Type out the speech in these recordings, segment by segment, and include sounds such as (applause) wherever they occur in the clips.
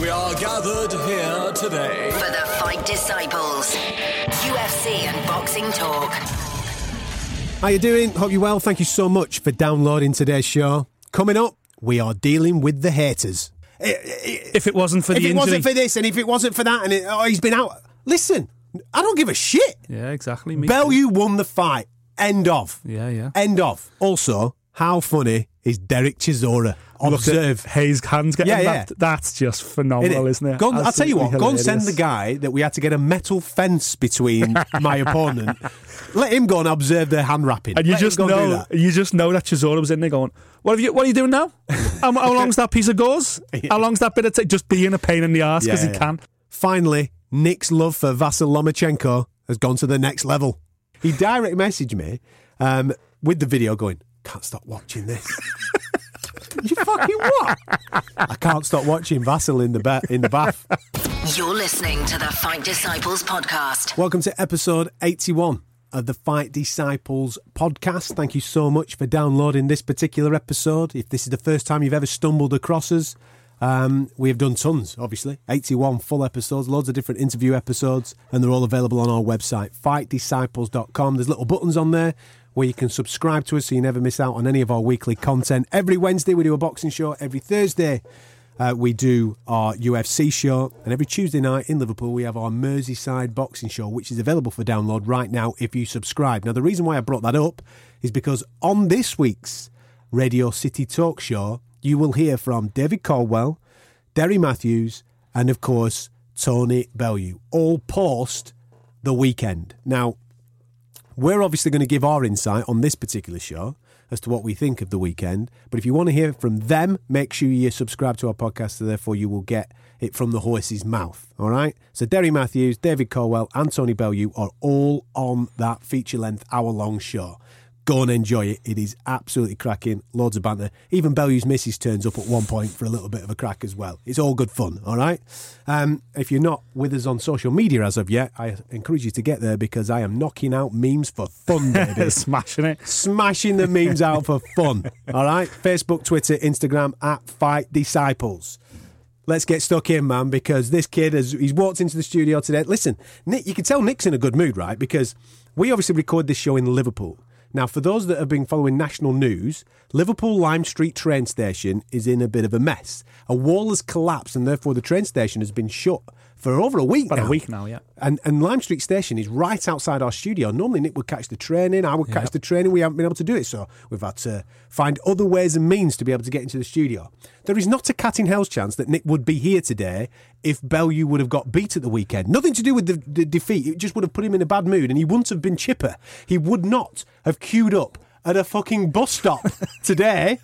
We are gathered here today For the Fight Disciples. UFC and boxing talk. How you doing? Hope you're well. Thank you so much for downloading today's show. Coming up, we are dealing with the haters. Eh, eh, eh, if it wasn't for if the it injury. wasn't for this and if it wasn't for that and it, oh, he's been out. Listen, I don't give a shit. yeah, exactly. Me Bellew won the fight. End of. Yeah, yeah. End of. Also, how funny is Derek Chisora? Observe. Haye's hands getting Yeah, yeah. wrapped. That's just phenomenal, isn't it? Go and- I'll tell you what, Absolutely go and send the guy that we had to get a metal fence between my (laughs) opponent. Let him go and observe the hand wrapping. And you Let just and know, that. you just know that Chisora was in there going, "What have you? What are you doing now? how, how long's that piece of gauze? (laughs) How long's that bit of tape? Just being a pain in the ass because Yeah, he can." Finally, Nick's love for Vasil Lomachenko has gone to the next level. He direct messaged me um, with the video going, can't stop watching this. (laughs) you fucking what? I can't stop watching Vasil in the, ba- in the bath. You're listening to the Fight Disciples podcast. Welcome to episode 81 of the Fight Disciples podcast. Thank you so much for downloading this particular episode. If this is the first time you've ever stumbled across us, um, we have done tons, obviously. 81 full episodes, loads of different interview episodes, and they're all available on our website, fightdisciples.com. There's little buttons on there where you can subscribe to us so you never miss out on any of our weekly content. Every Wednesday, we do a boxing show. Every Thursday, uh, we do our UFC show, and every Tuesday night in Liverpool, we have our Merseyside boxing show, which is available for download right now if you subscribe. Now, the reason why I brought that up is because on this week's Radio City Talk Show, you will hear from David Coldwell, Derry Matthews, and of course, Tony Bellew, all post the weekend. Now, we're obviously going to give our insight on this particular show as to what we think of the weekend. But if you want to hear from them, make sure you subscribe to our podcast, so therefore you will get it from the horse's mouth. All right? So Derry Matthews, David Coldwell, and Tony Bellew are all on that feature length hour long show. Go and enjoy it. It is absolutely cracking. Loads of banter. Even Bellew's missus turns up at one point for a little bit of a crack as well. It's all good fun, all right? Um, if you're not with us on social media as of yet, I encourage you to get there because I am knocking out memes for fun, (laughs) baby. Smashing it. Smashing the memes out for fun, (laughs) all right? Facebook, Twitter, Instagram, at Fight Disciples. Let's get stuck in, man, because this kid has he's walked into the studio today. Listen, Nick, you can tell Nick's in a good mood, right? Because we obviously record this show in Liverpool. Now, for those that have been following national news, Liverpool Lime Street train station is in a bit of a mess. A wall has collapsed, and therefore the train station has been shut for over a week About now. a week now, yeah. And, and Lime Street Station is right outside our studio. Normally, Nick would catch the train in, I would catch Yep. the train in. We haven't been able to do it, so we've had to find other ways and means to be able to get into the studio. There is not a cat in hell's chance that Nick would be here today if Bellew would have got beat at the weekend. Nothing to do with the, the defeat. It just would have put him in a bad mood, and he wouldn't have been chipper. He would not have queued up at a fucking bus stop (laughs) today.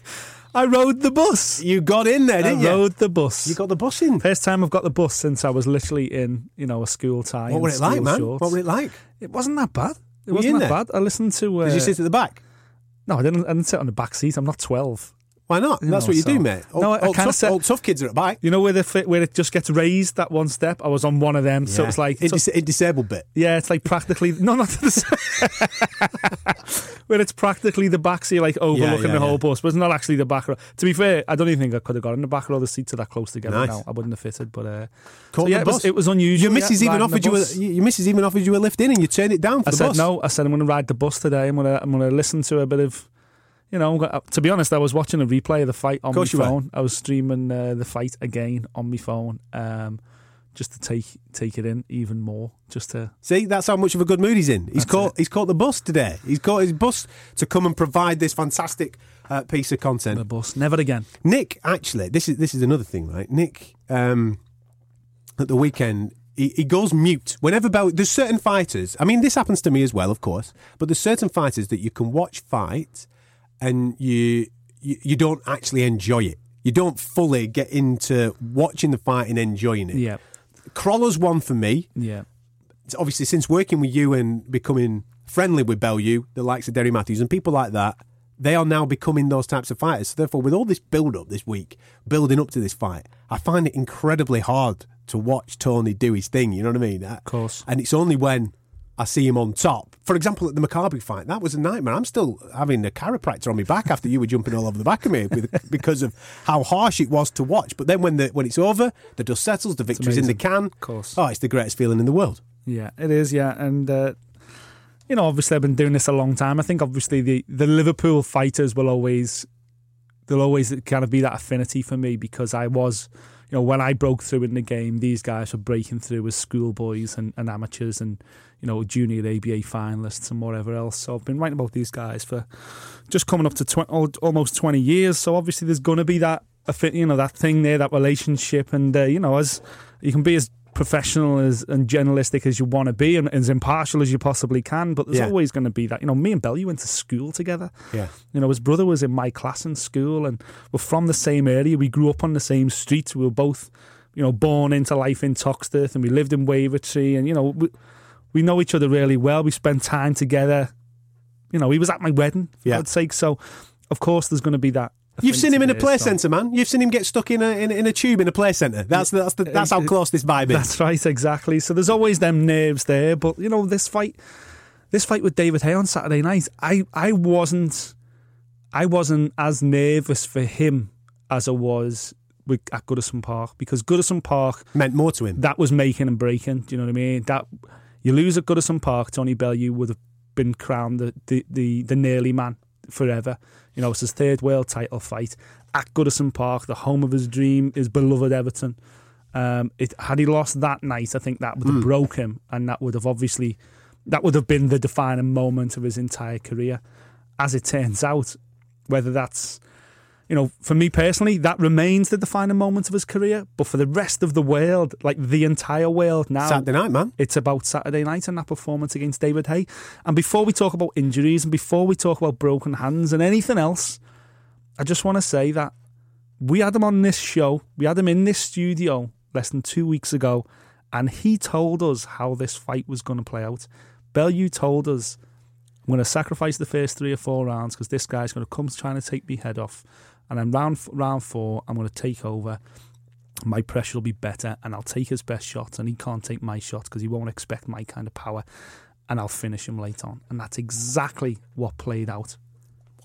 I rode the bus. You got in there, didn't you? I rode the bus. You got the bus in. First time I've got the bus since I was literally in, you know, a school tie. What and was it like, school man? shorts. What was it like? It wasn't that bad. It Were you wasn't in that bad. I listened to. Uh, Did you sit at the back? No, I didn't. I didn't sit on the back seat. I'm not twelve. Why not? That's what you so- do, mate. Old, No, I- I kinda tough, old tough kids are at back. You know where the where it just gets raised that one step. I was on one of them, so it's like it, so- dis- it disabled bit. yeah, it's like practically (laughs) no, not the (laughs) where it's practically the back, so you're like overlooking yeah, the whole yeah. bus, but it's not actually the back row. To be fair, I don't even think I could have got in the back row. The seats are that close together Nice. now. I wouldn't have fitted, but uh, so yeah, it was, it was unusual. Your missus yeah, even offered you a, your missus even offered you a lift in, and you turned it down for I said bus. no. I said I'm going to ride the bus today. I'm going to I'm going to listen to a bit of, you know. Gonna, be honest, I was watching a replay of the fight on my you were. phone. I was streaming uh, the fight again on my phone, um, just to take take it in even more. Just to See, that's how much of a good mood he's in. He's caught. it. He's caught the bus today. He's caught his bus to come and provide this fantastic uh, piece of content. the bus. Never again. Nick, actually, this is this is another thing, right? Nick, um, at the weekend, he, he goes mute whenever Bell. There's certain fighters. I mean, this happens to me as well, of course. But there's certain fighters that you can watch fight, and you you, you don't actually enjoy it. You don't fully get into watching the fight and enjoying it. Yeah, Crawler's one for me. yeah. It's obviously since working with you and becoming friendly with Bellew, the likes of Derry Matthews and people like that, they are now becoming those types of fighters. So therefore, with all this build up this week, building up to this fight, I find it incredibly hard to watch Tony do his thing. You know what I mean? Of course. And it's only when I see him on top. For example, at the Makabu fight, that was a nightmare. I'm still having a chiropractor on my back after you were jumping all over the back of me with, (laughs) because of how harsh it was to watch. But then when the when it's over, the dust settles, the victory's in the can. Of course. Oh, it's the greatest feeling in the world. Yeah, it is. Yeah, and uh, you know, obviously, I've been doing this a long time. I think obviously the the Liverpool fighters will always there'll always kind of be that affinity for me because I was, you know, when I broke through in the game, these guys were breaking through as schoolboys and, and amateurs and you know junior ABA finalists and whatever else. So I've been writing about these guys for just coming up to almost twenty years. So obviously, there's going to be that you know that thing there, that relationship, and uh, you know, as you can be as professional as and journalistic as you want to be and as impartial as you possibly can but there's Yeah. always going to be that you know me and Bellew went to school together Yeah. you know his brother was in my class in school and we're from the same area we grew up on the same streets we were both you know born into life in Toxteth and we lived in Wavertree and you know we, we know each other really well we spend time together you know he was at my wedding for Yeah. God's sake so of course there's going to be that You've seen him in a play so- centre, man. You've seen him get stuck in a in, in a tube in a play centre. That's the, that's the, that's how close this vibe is. That's right, exactly. So there's always them nerves there, but you know this fight, this fight with David Haye on Saturday night, I I wasn't, I wasn't as nervous for him as I was with at Goodison Park because Goodison Park Meant more to him. that was making and breaking. Do you know what I mean? That you lose at Goodison Park, Tony Bellew would have been crowned the the the, the nearly man forever. You know, it's his third world title fight at Goodison Park, the home of his dream, his beloved Everton. Um, it had he lost that night, I think that would have broke him, and that would have obviously that would have been the defining moment of his entire career. As it turns out, whether that's you know, for me personally, that remains the defining moment of his career. But for the rest of the world, like the entire world now, Saturday night, man. it's about Saturday night and that performance against David Haye. And before we talk about injuries and before we talk about broken hands and anything else, I just want to say that we had him on this show, we had him in this studio less than two weeks ago, and he told us how this fight was going to play out. Bellew told us, I'm going to sacrifice the first three or four rounds because this guy's going to come trying to take me head off. And then round round four, I'm going to take over. My pressure will be better, and I'll take his best shots, and he can't take my shots because he won't expect my kind of power, and I'll finish him late on. And that's exactly what played out.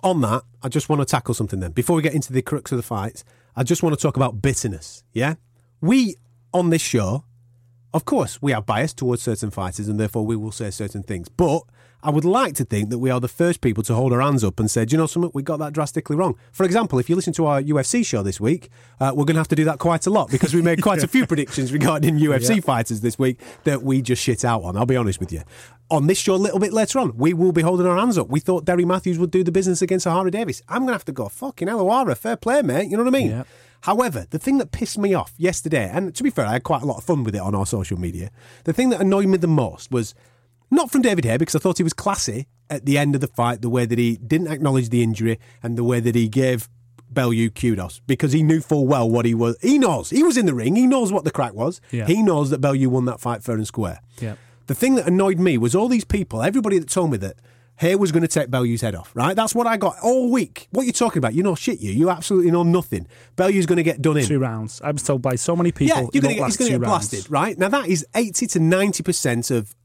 On that, I just want to tackle something then. Before we get into the crux of the fight, I just want to talk about bitterness. Yeah? We, on this show, of course, we are biased towards certain fighters and therefore we will say certain things. But I would like to think that we are the first people to hold our hands up and say, do you know something? We got that drastically wrong. For example, if you listen to our UFC show this week, uh, we're going to have to do that quite a lot because we made quite a few (laughs) predictions regarding (laughs) UFC fighters this week that we just shit out on. I'll be honest with you. On this show, a little bit later on, we will be holding our hands up. We thought Derry Matthews would do the business against Ohara Davies. I'm going to have to go, fucking hell, Ohara, fair play, mate. You know what I mean? Yeah. However, the thing that pissed me off yesterday, and to be fair, I had quite a lot of fun with it on our social media. The thing that annoyed me the most was not from David Haye because I thought he was classy at the end of the fight, the way that he didn't acknowledge the injury and the way that he gave Bellew kudos because he knew full well what he was. He knows he was in the ring. He knows what the crack was. Yeah. He knows that Bellew won that fight fair and square. Yeah. The thing that annoyed me was all these people, everybody that told me that Haye was going to take Bellew's head off, right? That's what I got all week. What you talking about? You know shit, you. You absolutely know nothing. Bellew's going to get done in. Two rounds. I was told by so many people. Yeah, you're gonna get, he's going to get rounds. blasted, right? Now that is 80 to 90% of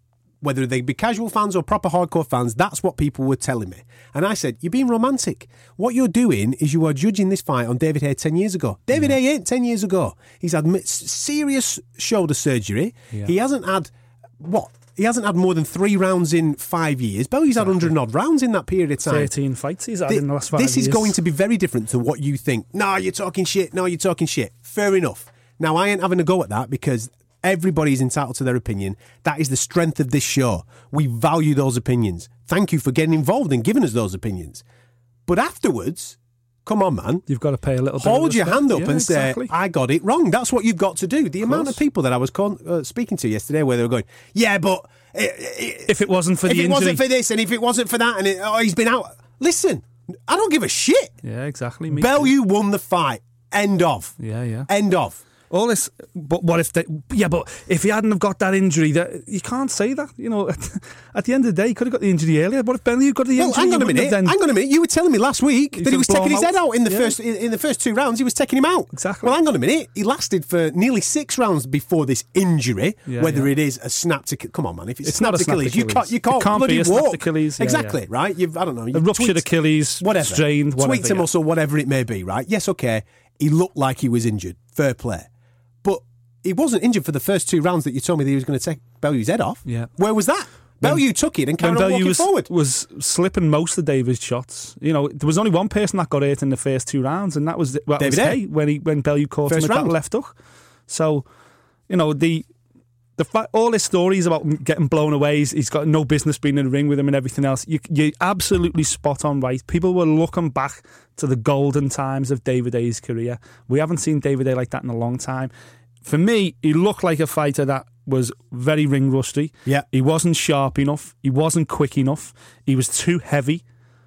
whether they be casual fans or proper hardcore fans, that's what people were telling me. And I said, You're being romantic. What you're doing is you are judging this fight on David Haye 10 years ago. David Haye ain't 10 years ago. He's had serious shoulder surgery. He hasn't had, what? He hasn't had more than three rounds in five years. Bellew's had 100 and odd rounds in that period of time. 13 fights he's had in the last five this is years. going to be very different to what you think. No, you're talking shit. No, you're talking shit. Fair enough. Now, I ain't having a go at that because everybody's entitled to their opinion. That is the strength of this show. We value those opinions. Thank you for getting involved and giving us those opinions. But afterwards, come on, man. You've got to pay a little bit Hold your hand up Yeah, and exactly. say, I got it wrong. That's what you've got to do. The amount course. of people that I was con- uh, speaking to yesterday where they were going, yeah, but i- i- If it wasn't for the if it injury. wasn't for this and if it wasn't for that and it, oh, he's been out. Listen, I don't give a shit. yeah, exactly. me too. Bellew won the fight. End of. Yeah, yeah. End of. All this, but what if they? Yeah, but if he hadn't have got that injury, that you can't say that. You know, (laughs) at the end of the day, he could have got the injury earlier. What if Bellew got the Well, injury? hang on a minute. Then, Hang on a minute. You were telling me last week that he was taking his head out. in the Yeah. first in, in the first two rounds. He was taking him out. Exactly. Well, hang on a minute. He lasted for nearly six rounds before this injury. Yeah, whether yeah. it is a snapped Achilles, come on, man. If it's, It's not snapped a snapped Achilles, you Achilles. can't you can't, can't be bloody walk. Achilles. Exactly right. You've I don't know. a You've ruptured tweaked- Achilles, whatever, strained, whatever. tweaked a muscle, whatever it may be. Right? Yes, okay. He looked like he was injured. Fair play, he wasn't injured for the first two rounds that you told me that he was going to take Bellew's head off. Yeah. Where was that? Bellew took it and carried on walking was, forward. was slipping most of David's shots. You know, there was only one person that got hurt in the first two rounds, and that was that David was Haye. When he when Bellew caught First him with round. that left hook. So, you know the. The fact, all his stories about him getting blown away, he's, he's got no business being in the ring with him and everything else. You, you're absolutely spot on, right? People were looking back to the golden times of David Haye's career. We haven't seen David Haye like that in a long time. For me, he looked like a fighter that was very ring rusty. Yeah. He wasn't sharp enough. He wasn't quick enough. He was too heavy.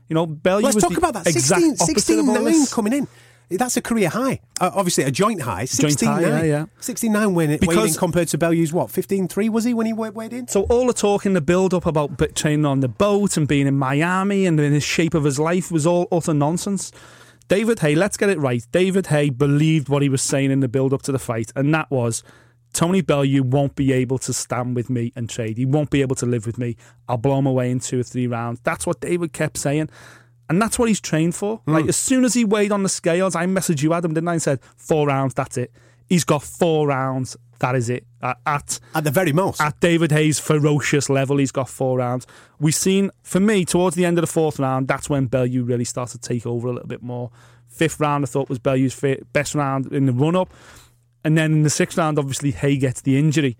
You know, Bellew Let's talk about that. exact 16, opposite 16 of all 9 this. coming in. That's a career high. Uh, obviously, a joint high. Joint 16 high, yeah, yeah. 69 when it weighed in compared to Bellew's what? 15 3 was he when he weighed in? So all the talk in the build up about training on the boat and being in Miami and in the shape of his life was all utter nonsense. David Haye, let's get it right. David Haye believed what he was saying in the build up to the fight, and that was Tony Bellew won't be able to stand with me and trade. He won't be able to live with me. I'll blow him away in two or three rounds. That's what David kept saying. And that's what he's trained for. Hmm. Like as soon as he weighed on the scales, I messaged you, Adam, didn't I? And said, four rounds, that's it. He's got four rounds. That is it. At, at At the very most. at David Haye's ferocious level, he's got four rounds. We've seen, for me, towards the end of the fourth round, that's when Bellew really started to take over a little bit more. Fifth round, I thought was Bellew's best round in the run up. And then in the sixth round, obviously, Haye gets the injury.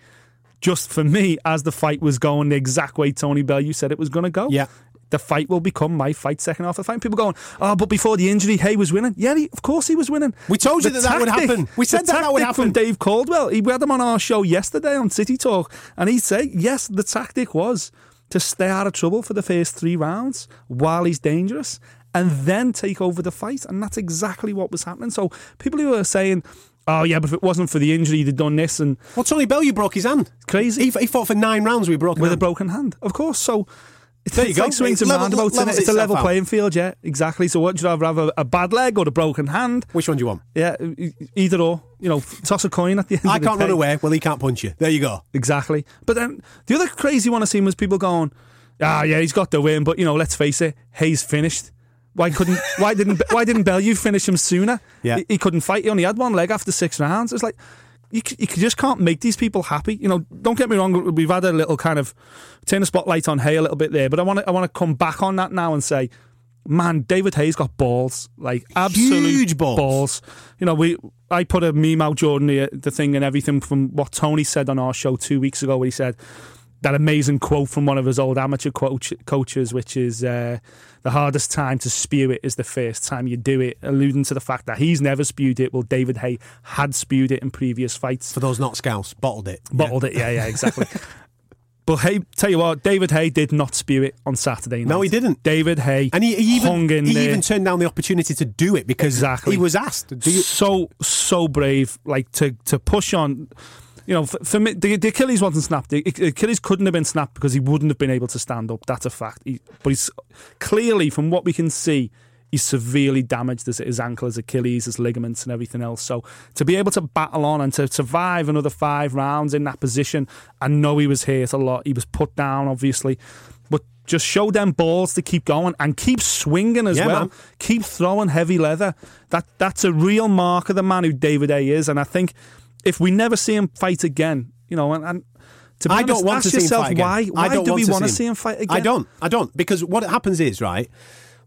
Just for me, as the fight was going the exact way Tony Bellew said it was going to go. Yeah. The fight will become my fight second half of the fight. People going, oh, but before the injury, Haye was winning. Yeah, he, of course he was winning. We told you The that that would happen. We said that that would tactic From happen. Dave Coldwell, he we had him on our show yesterday on City Talk, and he'd say, yes, the tactic was to stay out of trouble for the first three rounds while he's dangerous, and then take over the fight, and that's exactly what was happening. So people who are saying. Oh yeah, but if it wasn't for the injury, he'd have done this and well, Tony Bellew broke his hand. crazy He, he fought for nine rounds with a broken with a broken hand, of course. So it's, There you go. like swings and level- roundabouts. It's a level out. playing field, yeah, exactly. So what would you rather have a, a bad leg or a broken hand? Which one do you want? Yeah, either or. You know, toss a coin at the end. I can't run away. Well, he can't punch you. There you go. Exactly. But then the other crazy one I seen was people going, "Ah, yeah, he's got the win." But you know, let's face it, Haye's finished. Why couldn't? why didn't? Why didn't Bellew finish him sooner? Yeah. he, he couldn't fight. He only had one leg after six rounds. It's like. You, you just can't make these people happy. You know, don't get me wrong. We've had a little kind of turn the spotlight on Haye a little bit there, but I want to I want to come back on that now and say, man, David Haye's got balls, like absolute Huge balls. You know, we I put a meme out, Jordan, the, the thing and everything from what Tony said on our show two weeks ago, where he said that amazing quote from one of his old amateur coach, coaches, which is uh, the hardest time to spew it is the first time you do it, alluding to the fact that he's never spewed it. Well, David Haye had spewed it in previous fights For those not scouts, bottled it. bottled it. Yeah, yeah, exactly. (laughs) but hey, tell you what, David Haye did not spew it on Saturday night. No, he didn't. David Haye And he, he even hung in he there. even turned down the opportunity to do it because Exactly. he was asked. So so brave, like to to push on. You know, for, for me, the, the Achilles wasn't snapped. The Achilles couldn't have been snapped because he wouldn't have been able to stand up. That's a fact. He, but he's clearly, from what we can see, He's severely damaged his, his ankle, his Achilles, his ligaments, and everything else. So to be able to battle on and to survive another five rounds in that position, I know he was hurt a lot. He was put down, obviously, but just show them balls to keep going and keep swinging as Yeah, well. man. Keep throwing heavy leather. That that's a real mark of the man who David Haye is, and I think if we never see him fight again, you know, and. and to be I honest, don't want ask to yourself why. Why want we want to see him. fight again? I don't. I don't. Because what happens is, right,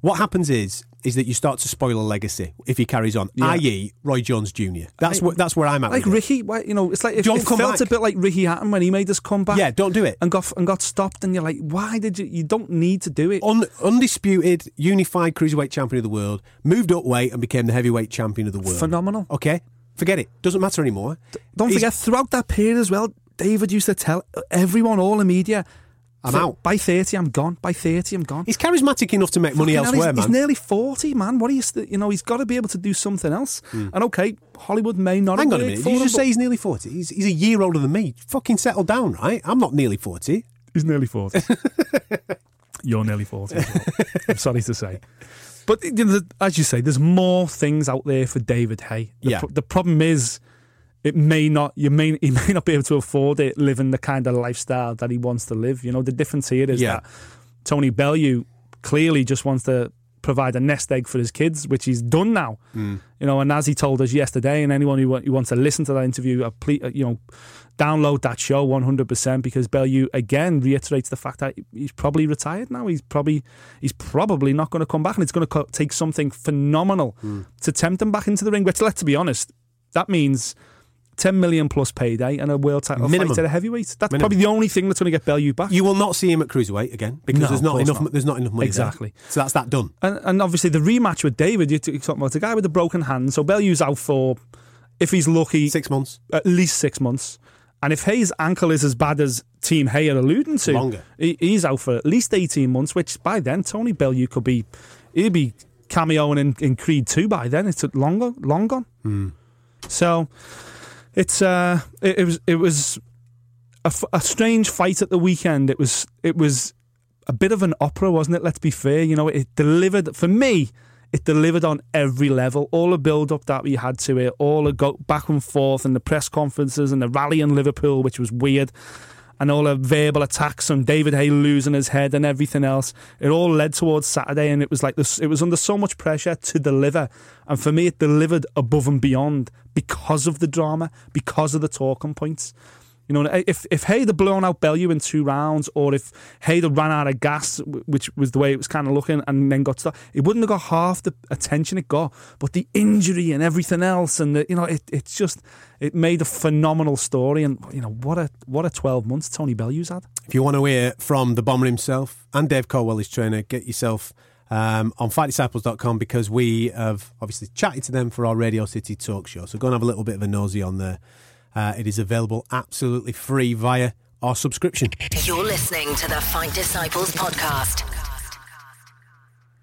what happens is, is that you start to spoil a legacy if he carries on, Yeah. i.e., Roy Jones Jr. That's, what, that's where I'm at. Like. Ricky, why- you know, it's like it, Don't it come felt back. a bit like Ricky Hatton when he made this comeback. Yeah, don't do it. and got and got stopped, and you're like, why did you? You don't need to do it. Un- undisputed, unified cruiserweight champion of the world, moved up weight and became the heavyweight champion of the world. Phenomenal. Okay, forget it. Doesn't matter anymore. Don't He's- forget, throughout that period as well, David used to tell everyone, all the media, I'm "For- out." By thirty, I'm gone. By thirty, I'm gone. He's charismatic enough to make money Fucking hell, elsewhere, he's, man. He's nearly forty, man. What are you? St- you know, he's got to be able to do something else. Hmm. And okay, Hollywood may not. Hang have on a worked minute. for Did you just say he's nearly 40? He's, he's a year older than me. Fucking settle down, right? I'm not nearly 40. he's nearly forty? (laughs) You're nearly forty. as well. I'm sorry to say. (laughs) But you know, as you say, there's more things out there for David Haye. The, Yeah. pro- the problem is, it may not. You may he (laughs) may not be able to afford it, living the kind of lifestyle that he wants to live. You know, the difference here is Yeah. that Tony Bellew clearly just wants to provide a nest egg for his kids, which he's done now. Mm. You know, and as he told us yesterday, and anyone who, who wants to listen to that interview, uh, ple- uh, you know, download that show 100% because Bellew again reiterates the fact that he's probably retired now. He's probably he's probably not going to come back, and it's going to take something phenomenal Mm. to tempt him back into the ring. Which, let's be honest, that means. 10 million plus payday and a world title Minimum. fight at a heavyweight. That's Minimum. probably the only thing that's going to get Bellew back. You will not see him at cruiserweight again because No, there's not enough. not. There's not enough money. there. Exactly. So that's that done. And, and obviously the rematch with David, you're talking about the guy with the broken hand. So Bellew's out for, if he's lucky, Six months. at least six months. And if Haye's ankle is as bad as Team Haye are alluding to, Longer. he's out for at least 18 months, which by then, Tony Bellew could be, he'd be cameoing in, in Creed 2 by then. It's long, long gone. Hmm. So it's, uh, it, it was, it was a, a strange fight at the weekend. It was, it was a bit of an opera, wasn't it? Let's be fair. You know, it delivered, for me, it delivered on every level. All the build up that we had to it, all the go back and forth, and the press conferences, and the rally in Liverpool, which was weird, and all the verbal attacks on David Haye losing his head and everything else. It all led towards Saturday, and it was like this. It was under so much pressure to deliver, and for me, it delivered above and beyond because of the drama, because of the talking points. You know, if if Hayder blown out Bellew in two rounds, or if Hayder ran out of gas, which was the way it was kind of looking, and then got stuck, it wouldn't have got half the attention it got. But the injury and everything else, and the, you know, it it's just it made a phenomenal story. And you know, what a what a twelve months Tony Bellew's had. If you want to hear from the bomber himself and Dave Coldwell, his trainer, get yourself um, on fightdisciples.com because we have obviously chatted to them for our Radio City talk show. So go and have a little bit of a nosy on there. Uh, it is available absolutely free via our subscription. You're listening to the Fight Disciples podcast.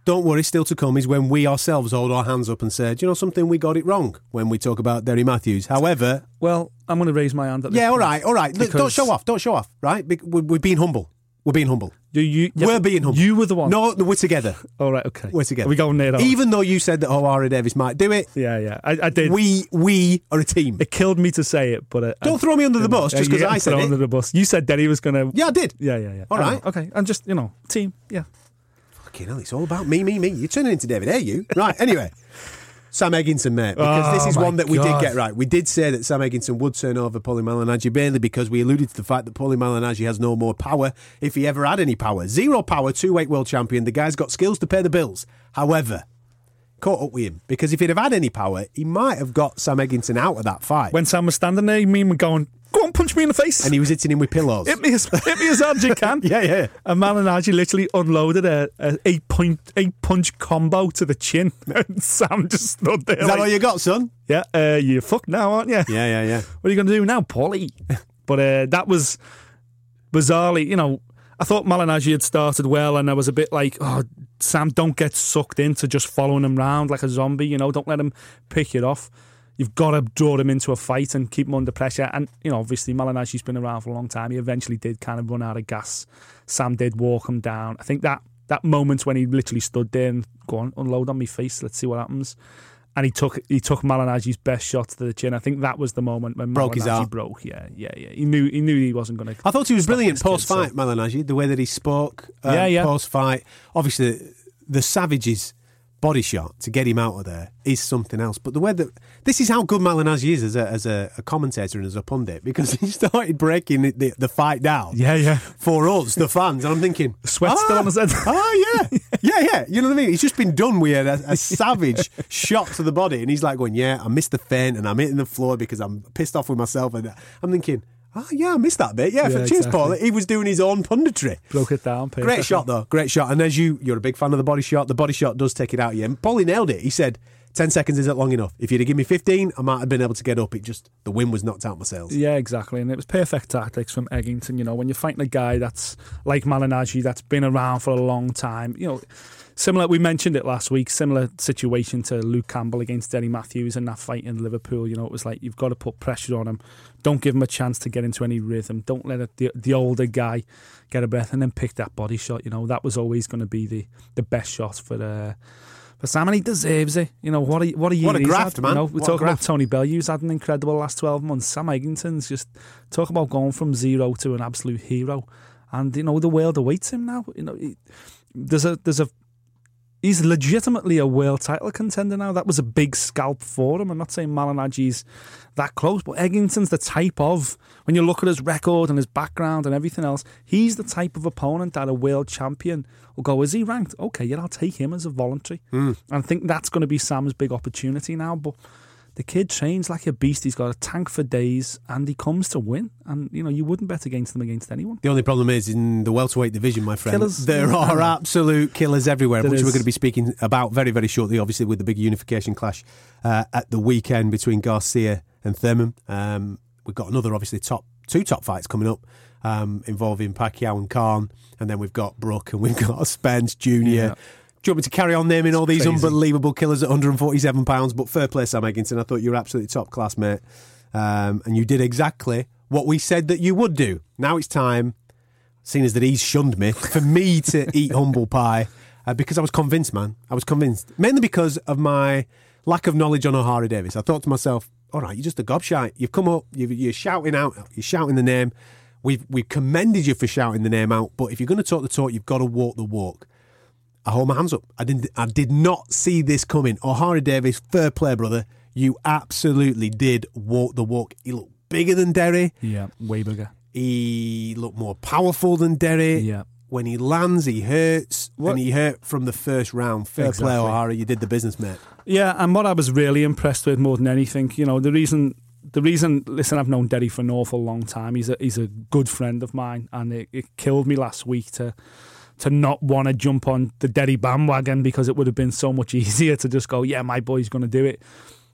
Don't worry, still to come is when we ourselves hold our hands up and say, Do you know something? We got it wrong when we talk about Derry Matthews. However, Well, I'm going to raise my hand. At this yeah, all right, all right. Look, don't show off. Don't show off, right? We're, we're being humble. We're being humble. You, you, we're being humble. You were the one. No, no, we're together. All right. Okay. We're together. We going there? Even though you said that Ohara Davies might do it, Yeah, yeah. I, I did. we we are a team. it killed me to say it, but uh, Don't I, throw me under the bus just because get I said it. under the bus. You said Denny was going to. Yeah, I did. Yeah, yeah, yeah. All know. right. Okay. And just you know, team. Yeah. Fucking hell, it's all about me, me, me. You're turning into David, are you? Right, anyway. (laughs) Sam Eggington, mate, because this Oh, is one that we God. did get right. We did say that Sam Eggington would turn over Paulie Malignaggi Bailey because we alluded to the fact that Paulie Malignaggi has no more power if he ever had any power. Zero power, two weight world champion. The guy's got skills to pay the bills. However, caught up with him because if he'd have had any power, he might have got Sam Eggington out of that fight. When Sam was standing there, me and were going, "Go on, punch me in the face." and he was hitting him with pillows. hit me as hit me as hard as you can. (laughs) Yeah, yeah. And Malignaggi literally unloaded a, a eight point eight punch combo to the chin, (laughs) and Sam just stood there. Is that like, all you got, son? Yeah, uh, you fucked now, aren't you? Yeah, yeah, yeah. What are you going to do now, Paulie? (laughs) but uh, that was bizarrely, you know, I thought Malignaggi had started well, and I was a bit like, oh, Sam, don't get sucked into just following him round like a zombie, you know, don't let him pick it off. You've got to draw him into a fight and keep him under pressure. And, you know, obviously, Malignaggi's been around for a long time. He eventually did kind of run out of gas. Sam did walk him down. I think that that moment when he literally stood there and go on, unload on my face. Let's see what happens. And he took he took Malignaggi's best shot to the chin. I think that was the moment when Broke his arm. broke. Yeah, yeah, yeah. He knew he knew he wasn't going to. I thought he was brilliant post fight, so- Malignaggi. The way that he spoke, uh, Yeah, yeah. post fight. Obviously, the Savage's body shot to get him out of there is something else. But the way that this is how good Malignaggi is as a, as a, a commentator and as a pundit because (laughs) he started breaking the, the, the fight down. Yeah, yeah. For us, the fans, and I'm thinking, Sweat ah, still on his head. (laughs) Oh (laughs) yeah, yeah, yeah. You know what I mean? He's just been done with a, a savage shot to the body, and he's like going, "Yeah, I missed the feint, and I'm hitting the floor because I'm pissed off with myself." And I'm thinking, "Oh yeah, I missed that bit." Yeah, Yeah, for cheers, exactly. Paul. He was doing his own punditry. Broke it down. Great shot though, great shot. And as you, you're a big fan of the body shot. The body shot does take it out of you. And Paulie nailed it. He said. 10 seconds isn't long enough. If you'd have given me 15, I might have been able to get up. It just, the wind was knocked out my sails. Yeah, exactly. And it was perfect tactics from Eggington. You know, when you're fighting a guy that's like Malignaggi, that's been around for a long time, you know, similar, we mentioned it last week, similar situation to Luke Campbell against Denny Matthews in that fight in Liverpool. You know, it was like you've got to put pressure on him. Don't give him a chance to get into any rhythm. Don't let it, the, the older guy get a breath and then pick that body shot. You know, that was always going to be the, the best shot for uh, for Sam, and he deserves it. You know what? A, what a year What a he's graft, had. man. You know, we talk about. Tony Bellew's had an incredible last 12 months. Sam Eggington's just talk about going from zero to an absolute hero. And, you know, the world awaits him now. You know, he, there's a, there's a, he's legitimately a world title contender now. That was a big scalp for him. I'm not saying Malignaggi's that close, but Eggington's the type of, when you look at his record and his background and everything else, he's the type of opponent that a world champion will go, is he ranked? Okay, yeah, I'll take him as a voluntary. Hmm. And I think that's going to be Sam's big opportunity now. But the kid trains like a beast. He's got a tank for days and he comes to win. And, you know, you wouldn't bet against him against anyone. The only problem is in the welterweight division, my friend, Killers. there are absolute killers everywhere, There which we're going to be speaking about very, very shortly, obviously, with the big unification clash uh, at the weekend between Garcia and Thurman. Um, we've got another, obviously, top two top fights coming up um, involving Pacquiao and Khan, and then we've got Brooke and we've (laughs) got Spence Jr. Yeah. Do you want me to carry on naming all these crazy. unbelievable killers at 147 pounds? But fair play, Sam Eggington. I thought you were absolutely top class, mate. Um, and you did exactly what we said that you would do. Now it's time, seeing as that he's shunned me, for me to (laughs) eat humble pie uh, because I was convinced, man. I was convinced. Mainly because of my lack of knowledge on Ohara Davies. I thought to myself, all right, you're just a gobshite. You've come up, you've, you're shouting out, you're shouting the name. We've, we've commended you for shouting the name out, but if you're going to talk the talk, you've got to walk the walk. I hold my hands up. I didn't. I did not see this coming. Ohara Davies, fair play, brother. You absolutely did walk the walk. He looked bigger than Derry. Yeah, way bigger. He looked more powerful than Derry. Yeah. When he lands, he hurts, What- and he hurt from the first round. Fair play, Exactly. Ohara. You did the business, mate. Yeah, and what I was really impressed with more than anything, you know, the reason, the reason, listen, I've known Derry for an awful long time. He's a he's a good friend of mine, and it, it killed me last week to to not want to jump on the Derry bandwagon because it would have been so much (laughs) easier to just go, yeah, my boy's going to do it.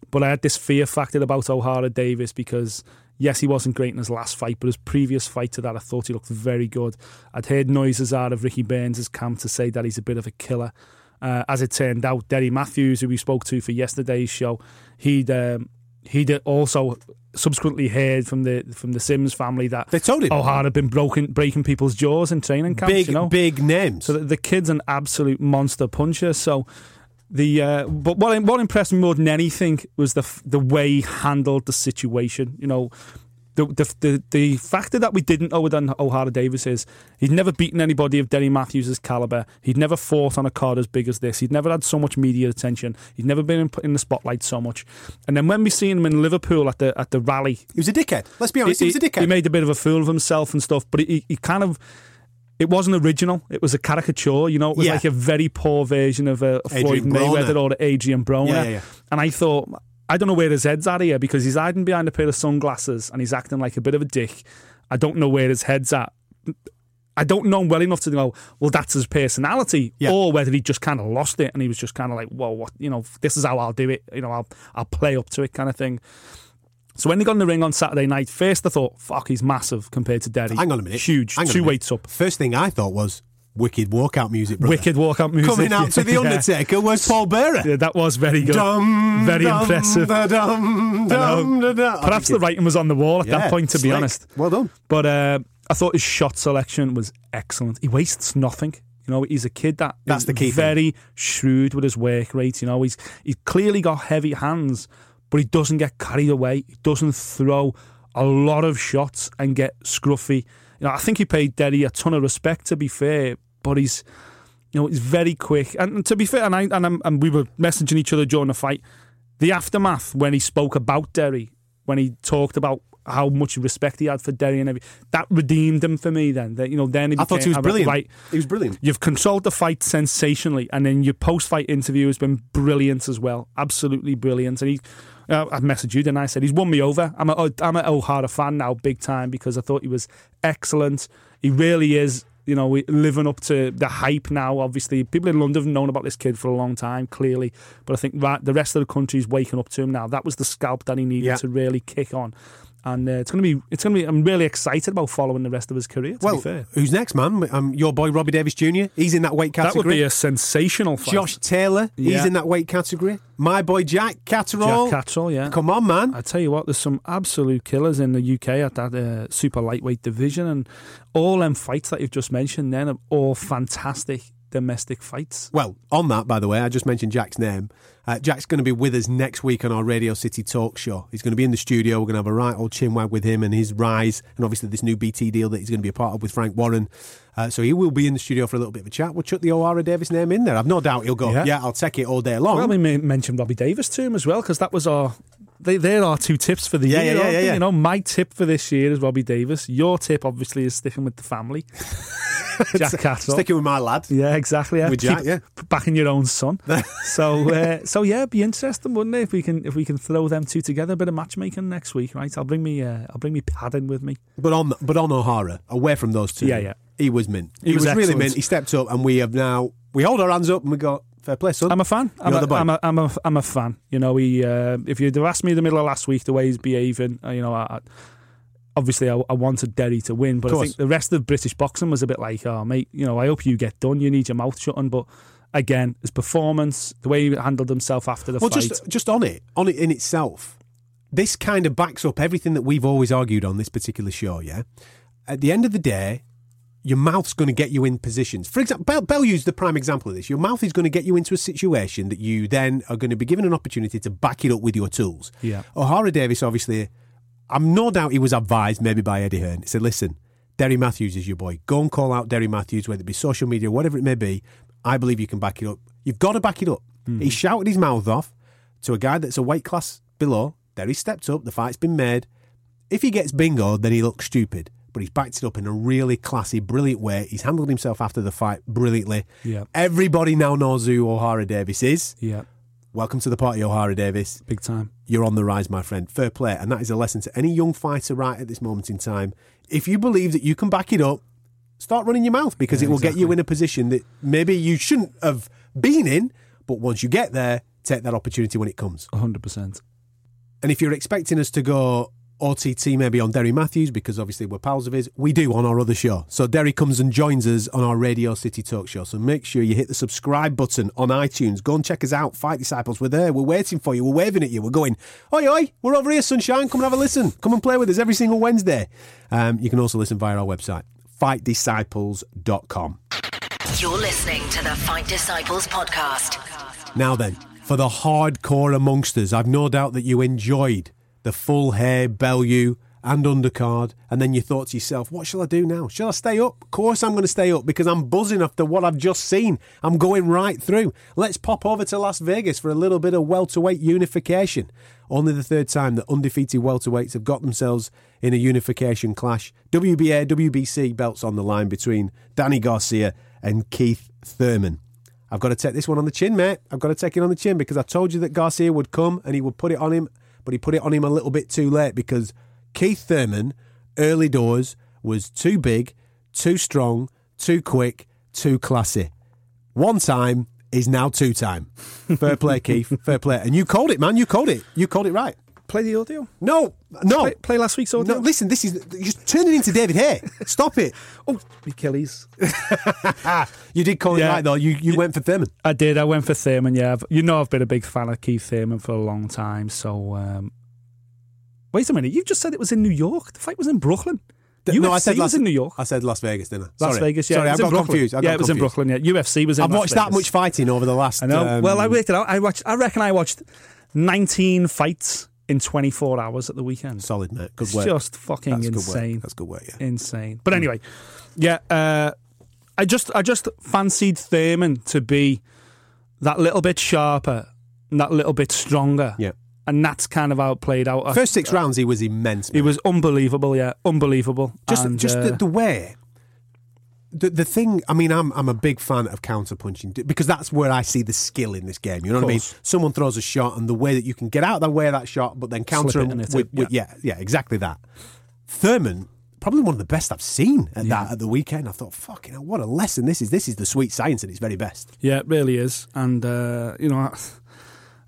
But I had this fear factor about Ohara Davies because yes, he wasn't great in his last fight, but his previous fight to that, I thought he looked very good. I'd heard noises out of Ricky Burns' camp to say that he's a bit of a killer. Uh, as it turned out, Derry Matthews, who we spoke to for yesterday's show, he'd um, he'd also subsequently heard from the from the Sims family that They told him. Ohara had been broken breaking people's jaws in training camps. big, you know? big names. So the, the kid's an absolute monster puncher. So the uh, but what what impressed me more than anything was the the way he handled the situation. You know. The, the the the factor that we didn't know with Ohara Davies is he'd never beaten anybody of Denny Matthews' caliber. He'd never fought on a card as big as this. He'd never had so much media attention. He'd never been in, in the spotlight so much. And then when we seen him in Liverpool at the at the rally, he was a dickhead. Let's be honest. He, was a dickhead. he made a bit of a fool of himself and stuff, but he, he kind of. It wasn't original. It was a caricature. You know, it was Yeah. like a very poor version of uh, a Floyd Mayweather or Adrian Broner. Yeah, yeah. And I thought, I don't know where his head's at here because he's hiding behind a pair of sunglasses and he's acting like a bit of a dick. I don't know where his head's at. I don't know him well enough to go, well, that's his personality, Yeah. or whether he just kind of lost it and he was just kind of like, well, what, you know, this is how I'll do it. You know, I'll I'll play up to it, kind of thing. So when he got in the ring on Saturday night, first I thought, fuck, he's massive compared to Derry. Hang on a minute. huge, Hang two weights up. First thing I thought was wicked walkout music, brother. Wicked walkout music. Coming out to The (laughs) Yeah. Undertaker was Paul Bearer. Yeah, that was very good. Dum, very dum, impressive. da, dum, dum, da, da. Perhaps the writing was on the wall at Yeah, that point, to be honest. Well done. But uh, I thought his shot selection was excellent. He wastes nothing. You know, he's a kid that That's is the key thing. very shrewd with his work rate. You know, he's he's clearly got heavy hands, but he doesn't get carried away. He doesn't throw a lot of shots and get scruffy. You know, I think he paid Derry a ton of respect to be fair, but he's you know he's very quick. And, and to be fair, and I and, I'm, and we were messaging each other during the fight. The aftermath when he spoke about Derry, when he talked about how much respect he had for Derry and everything, that redeemed him for me. Then that you know, then he I thought he was brilliant. Right, He was brilliant. You've controlled the fight sensationally, and then your post-fight interview has been brilliant as well. Absolutely brilliant. And he, uh, I messaged you, and I said he's won me over. I'm a I'm an Ohara fan now, big time, because I thought he was excellent. He really is. You know, we- living up to the hype now. Obviously, people in London have known about this kid for a long time, clearly. But I think right, the rest of the country is waking up to him now. That was the scalp that he needed Yeah. to really kick on, and uh, it's going to be. It's going to be. I'm really excited about following the rest of his career. To Well, be fair, who's next, man? Um, your boy Robbie Davies Jr. He's in that weight category. that would be a sensational fight. Josh Taylor. He's in that weight category. My boy Jack Catterall. Jack Catterall, yeah. Come on, man. I tell you what, there's some absolute killers in the UK at that uh, super lightweight division, and all them fights that you've just mentioned then are all fantastic domestic fights. Well, on that, by the way, I just mentioned Jack's name. Uh, Jack's going to be with us next week on our Radio City Talk Show. He's going to be in the studio. We're going to have a right old chinwag with him and his rise, and obviously this new BT deal that he's going to be a part of with Frank Warren. Uh, so he will be in the studio for a little bit of a chat. We'll chuck the Ohara Davies name in there. I've no doubt he'll go. Yeah. Yeah, I'll take it all day long. Well, we may mention Robbie Davies to him as well because that was our. They, they're our two tips for the Yeah, year. yeah, yeah, yeah. You know, my tip for this year is Robbie Davies. Your tip, obviously, is sticking with the family. (laughs) Jack Catterall. Sticking with my lad. Yeah, exactly. Yeah. With Jack, Keep yeah. backing your own son. (laughs) so, uh, so yeah, it'd be interesting, wouldn't it, if we can if we can throw them two together, a bit of matchmaking next week, right? I'll bring me uh, I'll bring me padding with me. But on but on Ohara, away from those two, Yeah, yeah. he was mint. He He, was was, really mint. He stepped up, and we have now we hold our hands up and we go fair play, son. I'm a fan. I'm a. I'm a, I'm a, I'm a fan. You know, he. Uh, if you'd have asked me in the middle of last week the way he's behaving, uh, you know, I, I, obviously I, I wanted Derry to win, but I think the rest of British boxing was a bit like, oh mate, you know, I hope you get done. You need your mouth shut. on, But again, his performance, the way he handled himself after the well, fight. just just on it, on it in itself, this kind of backs up everything that we've always argued on this particular show. Yeah, at the end of the day, your mouth's going to get you in positions. For example, Bell, Bell used the prime example of this. Your mouth is going to get you into a situation that you then are going to be given an opportunity to back it up with your tools. Yeah. Ohara Davies, obviously, I'm no doubt he was advised maybe by Eddie Hearn. He said, listen, Derry Matthews is your boy. Go and call out Derry Matthews, whether it be social media, whatever it may be. I believe you can back it up. You've got to back it up. Hmm. He shouted his mouth off to a guy that's a weight class below. Derry stepped up. The fight's been made. If he gets bingo, then he looks stupid. But he's backed it up in a really classy, brilliant way. He's handled himself after the fight brilliantly. Yeah. Everybody now knows who Ohara Davies is. yeah, Welcome to the party, Ohara Davies big time. you're on the rise, my friend. Fair play. And that is a lesson to any young fighter right at this moment in time. If you believe that you can back it up, start running your mouth because Yeah, it will get you in a position that maybe you shouldn't have been in. But once you get there, take that opportunity when it comes. 100%. And if you're expecting us to go OTT maybe on Derry Matthews, because obviously we're pals of his, we do on our other show. So Derry comes and joins us on our Radio City Talk Show. So make sure you hit the subscribe button on iTunes. Go and check us out. Fight Disciples, we're there. We're waiting for you. We're waving at you. We're going, oi, oi, we're over here, sunshine. Come and have a listen. Come and play with us every single Wednesday. Um, you can also listen via our website, fightdisciples.com. You're listening to the Fight Disciples podcast. Now then, for the hardcore amongst us, I've no doubt that you enjoyed the full Haye Bellew and undercard, and then you thought to yourself, what shall I do now? Shall I stay up? Of course I'm going to stay up because I'm buzzing after what I've just seen. I'm going right through. Let's pop over to Las Vegas for a little bit of welterweight unification. Only the third time that undefeated welterweights have got themselves in a unification clash. WBA, WBC belts on the line between Danny Garcia and Keith Thurman. I've got to take this one on the chin, mate. I've got to take it on the chin because I told you that Garcia would come and he would put it on him, but he put it on him a little bit too late because Keith Thurman, early doors, was too big, too strong, too quick, too classy. One time is now two time. Fair play, Keith. Fair play. And you called it, man. You called it. You called it right. Play the audio. No, no. Play, play last week's audio. No, listen, this is just turning into David Haye. Stop it. (laughs) Oh, Achilles. (laughs) You did call it Yeah. right though. You you went for Thurman. I did. I went for Thurman. Yeah, I've, you know I've been a big fan of Keith Thurman for a long time. So, um, wait a minute. You just said it was in New York. The fight was in Brooklyn. Th- UFC no, I said it was Las, in New York. I said Las Vegas, didn't I? Las Sorry. Vegas, yeah. Sorry, it I in got Brooklyn. confused. I yeah, it was in confused. Brooklyn. Yeah, UFC was in. I've Las watched that much fighting over the last. I know. um, well, I worked it out. I watched. I reckon I watched 19 fights in 24 hours at the weekend. solid, mate. Good It's work. just fucking That's good insane. That's good work. Yeah. insane. But anyway, yeah, uh, I just I just fancied Thurman to be that little bit sharper, and that little bit stronger. Yeah. and that's kind of how it played out. First six rounds, he was immense. He was unbelievable, yeah, unbelievable. just And, just uh, the, the way the the thing I mean I'm I'm a big fan of counter punching because that's where I see the skill in this game you know what I mean? Someone throws a shot and the way that you can get out of the way of that shot but then counter and with, it, with yeah. yeah exactly that. Thurman probably one of the best I've seen at that at the weekend. I thought fucking hell, what a lesson this is. This is the sweet science at its very best. Yeah, it really is. And, uh, you know, I-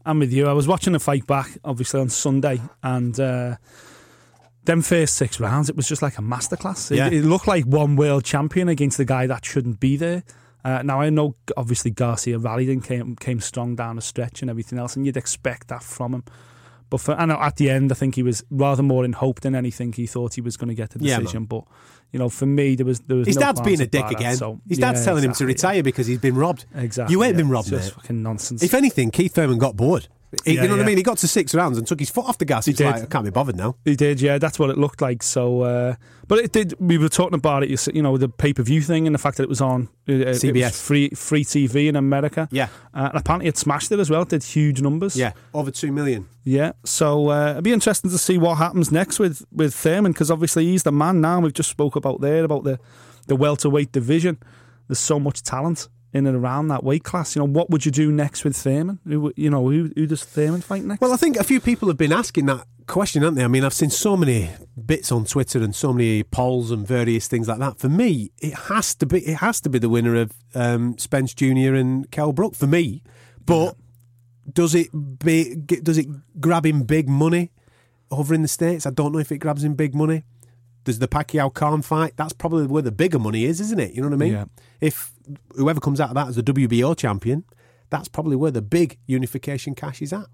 I'm with you. I was watching the fight back, obviously, on Sunday, and uh, them first six rounds, it was just like a masterclass. It, Yeah. it looked like one world champion against the guy that shouldn't be there. Uh, now, I know, obviously, Garcia rallied and came, came strong down the stretch and everything else, and you'd expect that from him. But for, I know at the end, I think he was rather more in hope than anything. He thought he was going to get the Yeah, decision. but, you know, for me, there was there was his no dad's being a dick about that, again so- his dad's Yeah, telling him to retire because he's been robbed Exactly. you ain't yeah. been robbed It's just mate fucking nonsense. if anything Keith Thurman got bored He- Yeah, you know what. I mean he got to six rounds and took his foot off the gas He he's did. like I can't be bothered now He did, yeah. That's what it looked like. So, uh, but it did. We were talking about it, you know, the pay per view thing and the fact that it was on uh, it was CBS. free free TV in America. Yeah. uh, and apparently it smashed it as well. It did huge numbers. yeah over two million yeah. So uh, it'd be interesting to see what happens next with with Thurman because obviously he's the man now. We've just spoke about there about the the welterweight division. There's so much talent in and around that weight class. You know, what would you do next with Thurman? Who, would- you know, who, who does Thurman fight next? Well, I think a few people have been asking that question, haven't they? I mean, I've seen so many bits on Twitter and so many polls and various things like that. For me, it has to be it has to be the winner of um, Spence Junior and Kell Brook for me. But does it be, does it grab him big money over in the states? I don't know if it grabs him big money. There's the Pacquiao Khan fight. That's probably where the bigger money is, isn't it? You know what I mean? Yeah. If whoever comes out of that as a WBO champion, that's probably where the big unification cash is at.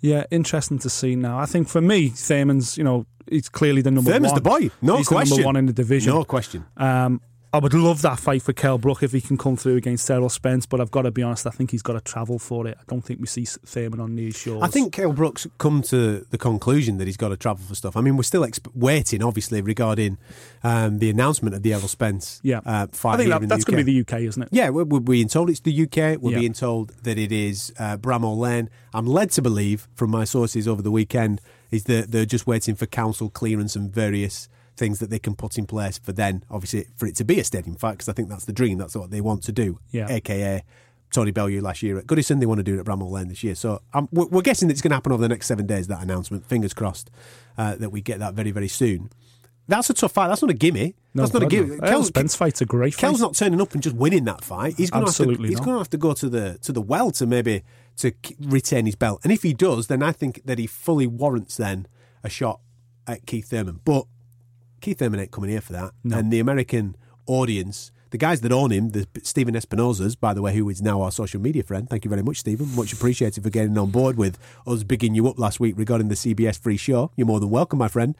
Yeah, interesting to see now. I think for me, Thurman's, you know, he's clearly the number Thurman's one. the boy. No he's the question. number one in the division. No question. Um, I would love that fight for Kell Brook if he can come through against Errol Spence, but I've got to be honest, I think he's got to travel for it. I don't think we see Thurman on these shores. I think Kell Brook's come to the conclusion that he's got to travel for stuff. I mean, we're still exp- waiting, obviously, regarding um, the announcement of the Errol Spence yeah. uh, fight I think that, in that's going to be the UK, isn't it? Yeah, we're, we're being told it's the UK. We're Yeah. being told that it is uh, Bramall Lane. I'm led to believe, from my sources over the weekend, is that they're just waiting for council clearance and various things that they can put in place for then, obviously, for it to be a stadium fight, because I think that's the dream. That's what they want to do. Yeah. AKA Tony Bellew last year at Goodison. They want to do it at Bramall Lane this year. So um, we're, we're guessing that it's going to happen over the next seven days, that announcement. Fingers crossed uh, that we get that very, very soon. That's a tough fight. That's not a gimme. No, That's not a gimme. no. Errol Spence fight's a great fight. Kell's not turning up and just winning that fight. He's going to have to. Absolutely He's not. going to have to go to the to the well to maybe to retain his belt. And if he does, then I think that he fully warrants then a shot at Keith Thurman. But Keith Thurman ain't coming here for that. And the American audience, the guys that own him, the Stephen Espinoza's, by the way, who is now our social media friend. Thank you very much, Stephen. Much appreciated for getting on board with us bigging you up last week regarding the CBS free show. You're more than welcome, my friend.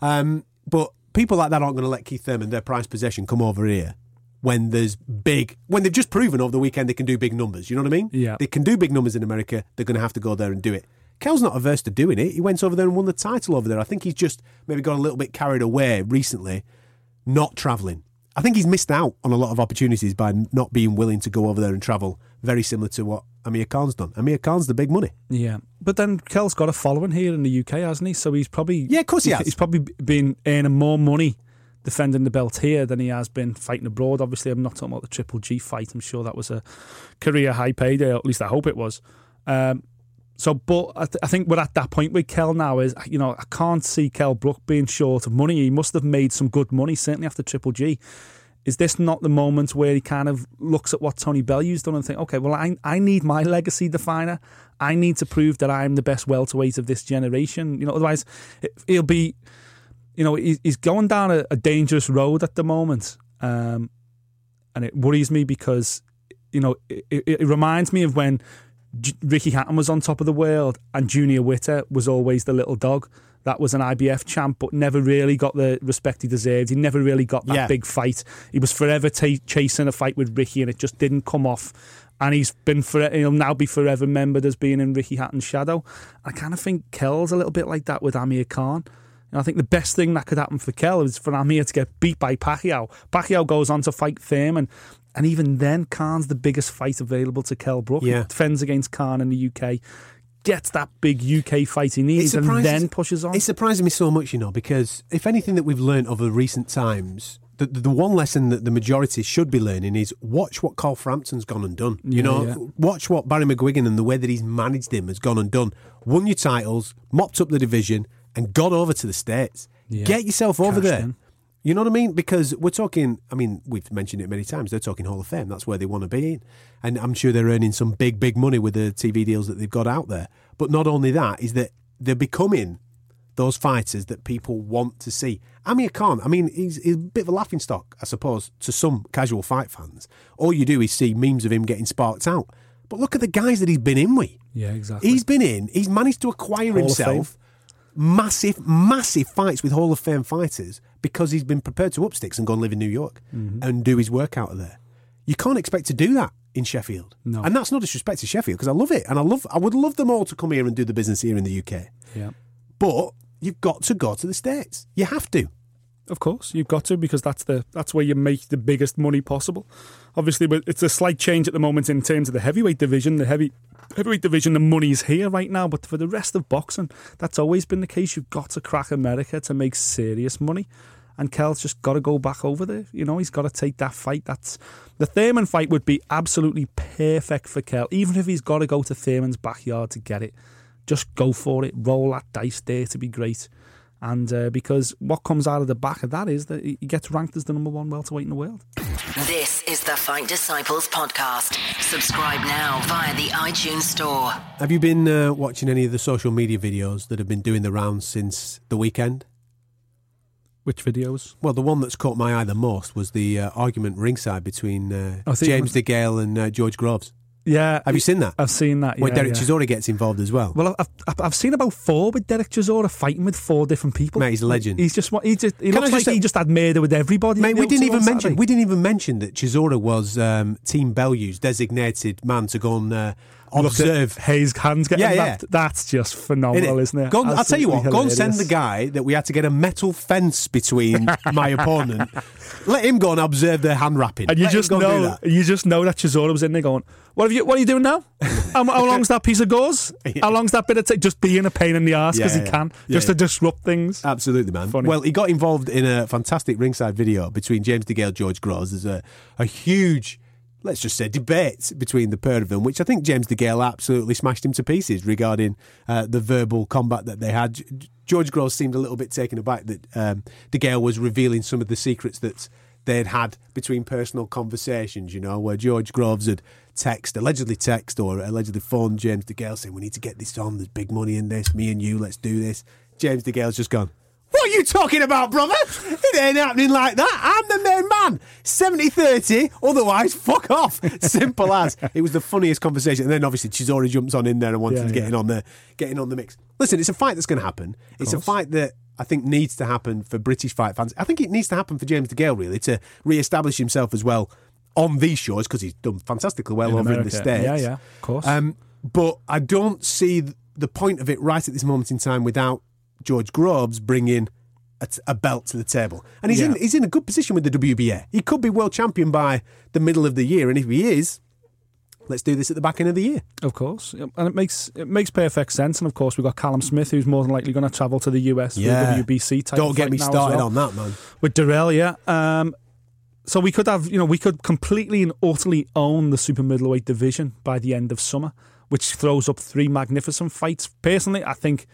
Um, but people like that aren't going to let Keith Thurman, their prized possession, come over here when there's big, when they've just proven over the weekend they can do big numbers. You know what I mean? Yeah. They can do big numbers in America. They're going to have to go there and do it. Kell's not averse to doing it. He went over there and won the title over there. I think he's just maybe got a little bit carried away recently, not travelling. I think he's missed out on a lot of opportunities by not being willing to go over there and travel. Very similar to what Amir Khan's done. Amir Khan's the big money. Yeah, but then Kell's got a following here in the UK, hasn't he? So he's probably Yeah, of course he has. He's probably been earning more money defending the belt here than he has been fighting abroad. Obviously, I'm not talking about the Triple G fight. I'm sure that was a career high payday, or at least I hope it was. Um, so, but I, th- I think we're at that point with Kell now. Is you know I can't see Kell Brook being short of money. He must have made some good money certainly after Triple G. Is this not the moment where he kind of looks at what Tony Bellew's done and think, okay, well, I I need my legacy definer. I need to prove that I'm the best welterweight of this generation. You know, otherwise he'll be, you know, he's going down a, a dangerous road at the moment, um, and it worries me because, you know, it, it, it reminds me of when J- Ricky Hatton was on top of the world, and Junior Witter was always the little dog. That was an IBF champ, but never really got the respect he deserved. He never really got that Yeah. big fight. He was forever ta chasing a fight with Ricky, and it just didn't come off. And he's been for he'll now be forever remembered as being in Ricky Hatton's shadow. I kind of think Kell's a little bit like that with Amir Khan. And I think the best thing that could happen for Kell is for Amir to get beat by Pacquiao. Pacquiao goes on to fight Thurman, and even then, Khan's the biggest fight available to Kell Brook. He Yeah. defends against Khan in the UK, gets that big UK fight he needs, and then pushes on. It surprises me so much, you know, because if anything that we've learned over recent times, the, the, the one lesson that the majority should be learning is watch what Carl Frampton's gone and done. You Yeah, know, yeah. watch what Barry McGuigan and the way that he's managed him has gone and done. Won your titles, mopped up the division, and got over to the States. Yeah. Get yourself over there. in. You know what I mean? Because we're talking, I mean, we've mentioned it many times, they're talking Hall of Fame. That's where they want to be in. And I'm sure they're earning some big, big money with the TV deals that they've got out there. But not only that, is that they're becoming those fighters that people want to see. Amir Khan, I mean, he's, he's a bit of a laughing stock, I suppose, to some casual fight fans. All you do is see memes of him getting sparked out. But look at the guys that he's been in with. yeah, exactly. He's been in, he's managed to acquire Hall himself massive, massive fights with Hall of Fame fighters because he's been prepared to up sticks and go and live in New York Mm-hmm. and do his work out of there. You can't expect to do that in Sheffield. No. And that's not disrespect to Sheffield because I love it. And I love I would love them all to come here and do the business here in the UK. yeah. But you've got to go to the States. You have to. Of course, you've got to because that's the that's where you make the biggest money possible. Obviously, but it's a slight change at the moment in terms of the heavyweight division. The heavy heavyweight division, the money's here right now, but for the rest of boxing, that's always been the case. You've got to crack America to make serious money, and Kell's just got to go back over there. You know, he's got to take that fight. That's the Thurman fight would be absolutely perfect for Kel, even if he's got to go to Thurman's backyard to get it. Just go for it. Roll that dice there to be great. And uh, because what comes out of the back of that is that he gets ranked as the number one welterweight in the world. This is the Fight Disciples podcast. Subscribe now via the iTunes Store. Have you been uh, watching any of the social media videos that have been doing the rounds since the weekend? Which videos? Well, the one that's caught my eye the most was the uh, argument ringside between uh, I think it James was- DeGale and uh, George Groves. Yeah. Have you seen that? I've seen that. Where yeah, Derek yeah. Chisora gets involved as well. Well, I've, I've seen about four with Derek Chisora fighting with four different people. Mate, he's a legend. He's just what he just. He Can looks just like say- he just had murder with everybody. Mate, we didn't on even mention we didn't even mention that Chisora was um, Team Bellew's designated man to go and uh, Look at observe. Haye's hands getting Yeah, yeah. that. That's just phenomenal, isn't it? Go I'll tell you what, Absolutely go and send the guy that we had to get a metal fence between (laughs) my opponent. Let him go and observe their hand wrapping. And you Let just go and do know, that. you just know that Chisora was in there going, "What have you? What are you doing now? (laughs) how, how long's that piece of gauze? How long's that bit of tape? Just being a pain in the ass because Yeah, he can, just to disrupt things." Absolutely, man. Funny. Well, he got involved in a fantastic ringside video between James DeGale and George Groves. There's a, a huge, let's just say, debate between the pair of them, which I think James DeGale absolutely smashed him to pieces regarding uh, the verbal combat that they had. George Groves seemed a little bit taken aback that um, DeGale was revealing some of the secrets that they'd had between personal conversations, you know, where George Groves had text, allegedly text or allegedly phoned James DeGale saying, we need to get this on, there's big money in this, me and you, let's do this. James DeGale's just gone, what are you talking about, brother? It ain't happening like that. I'm the main man. 70 30, otherwise, fuck off. Simple as. It was the funniest conversation. And then obviously Chisora jumps on in there and wants Yeah, to get yeah. in on the getting on the mix. Listen, it's a fight that's going to happen. It's a fight that I think needs to happen for British fight fans. I think it needs to happen for James DeGale, really, to re establish himself as well on these shores because he's done fantastically well In over in the States. Yeah, yeah, of course. Um, but I don't see the point of it right at this moment in time without George Groves bringing a, t- a belt to the table. And he's in he's in a good position with the WBA. He could be world champion by the middle of the year, and if he is, let's do this at the back end of the year. Of course, and it makes it makes perfect sense. And of course, we've got Callum Smith, who's more than likely going to travel to the US Yeah. for the WBC title. Don't get me started well. on that, man. with Dirrell, yeah. Um, so we could have, you know, we could completely and utterly own the super middleweight division by the end of summer, which throws up three magnificent fights. Personally, I think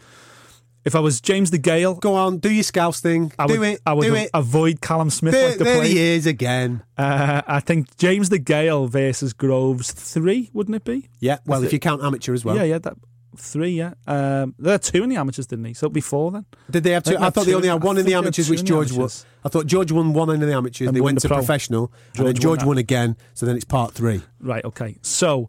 if I was James DeGale, Go on, do your Scouse thing. I do would, it. I would do a- it. avoid Callum Smith There, like the there plague. he is again. Uh, I think James DeGale versus Groves three, wouldn't it be? Yeah, well, if you count amateur as well. yeah, yeah, that three, yeah. Um, there are two in the amateurs, didn't he? So it'd be four then. Did they have two? I think I they thought had they two- only had I one in think the they had amateurs, two which in the George won. amateurs. I thought George won one in the amateurs. And they won went the to pro. professional, and George then won George that. won again. So then it's part three. Right, okay. So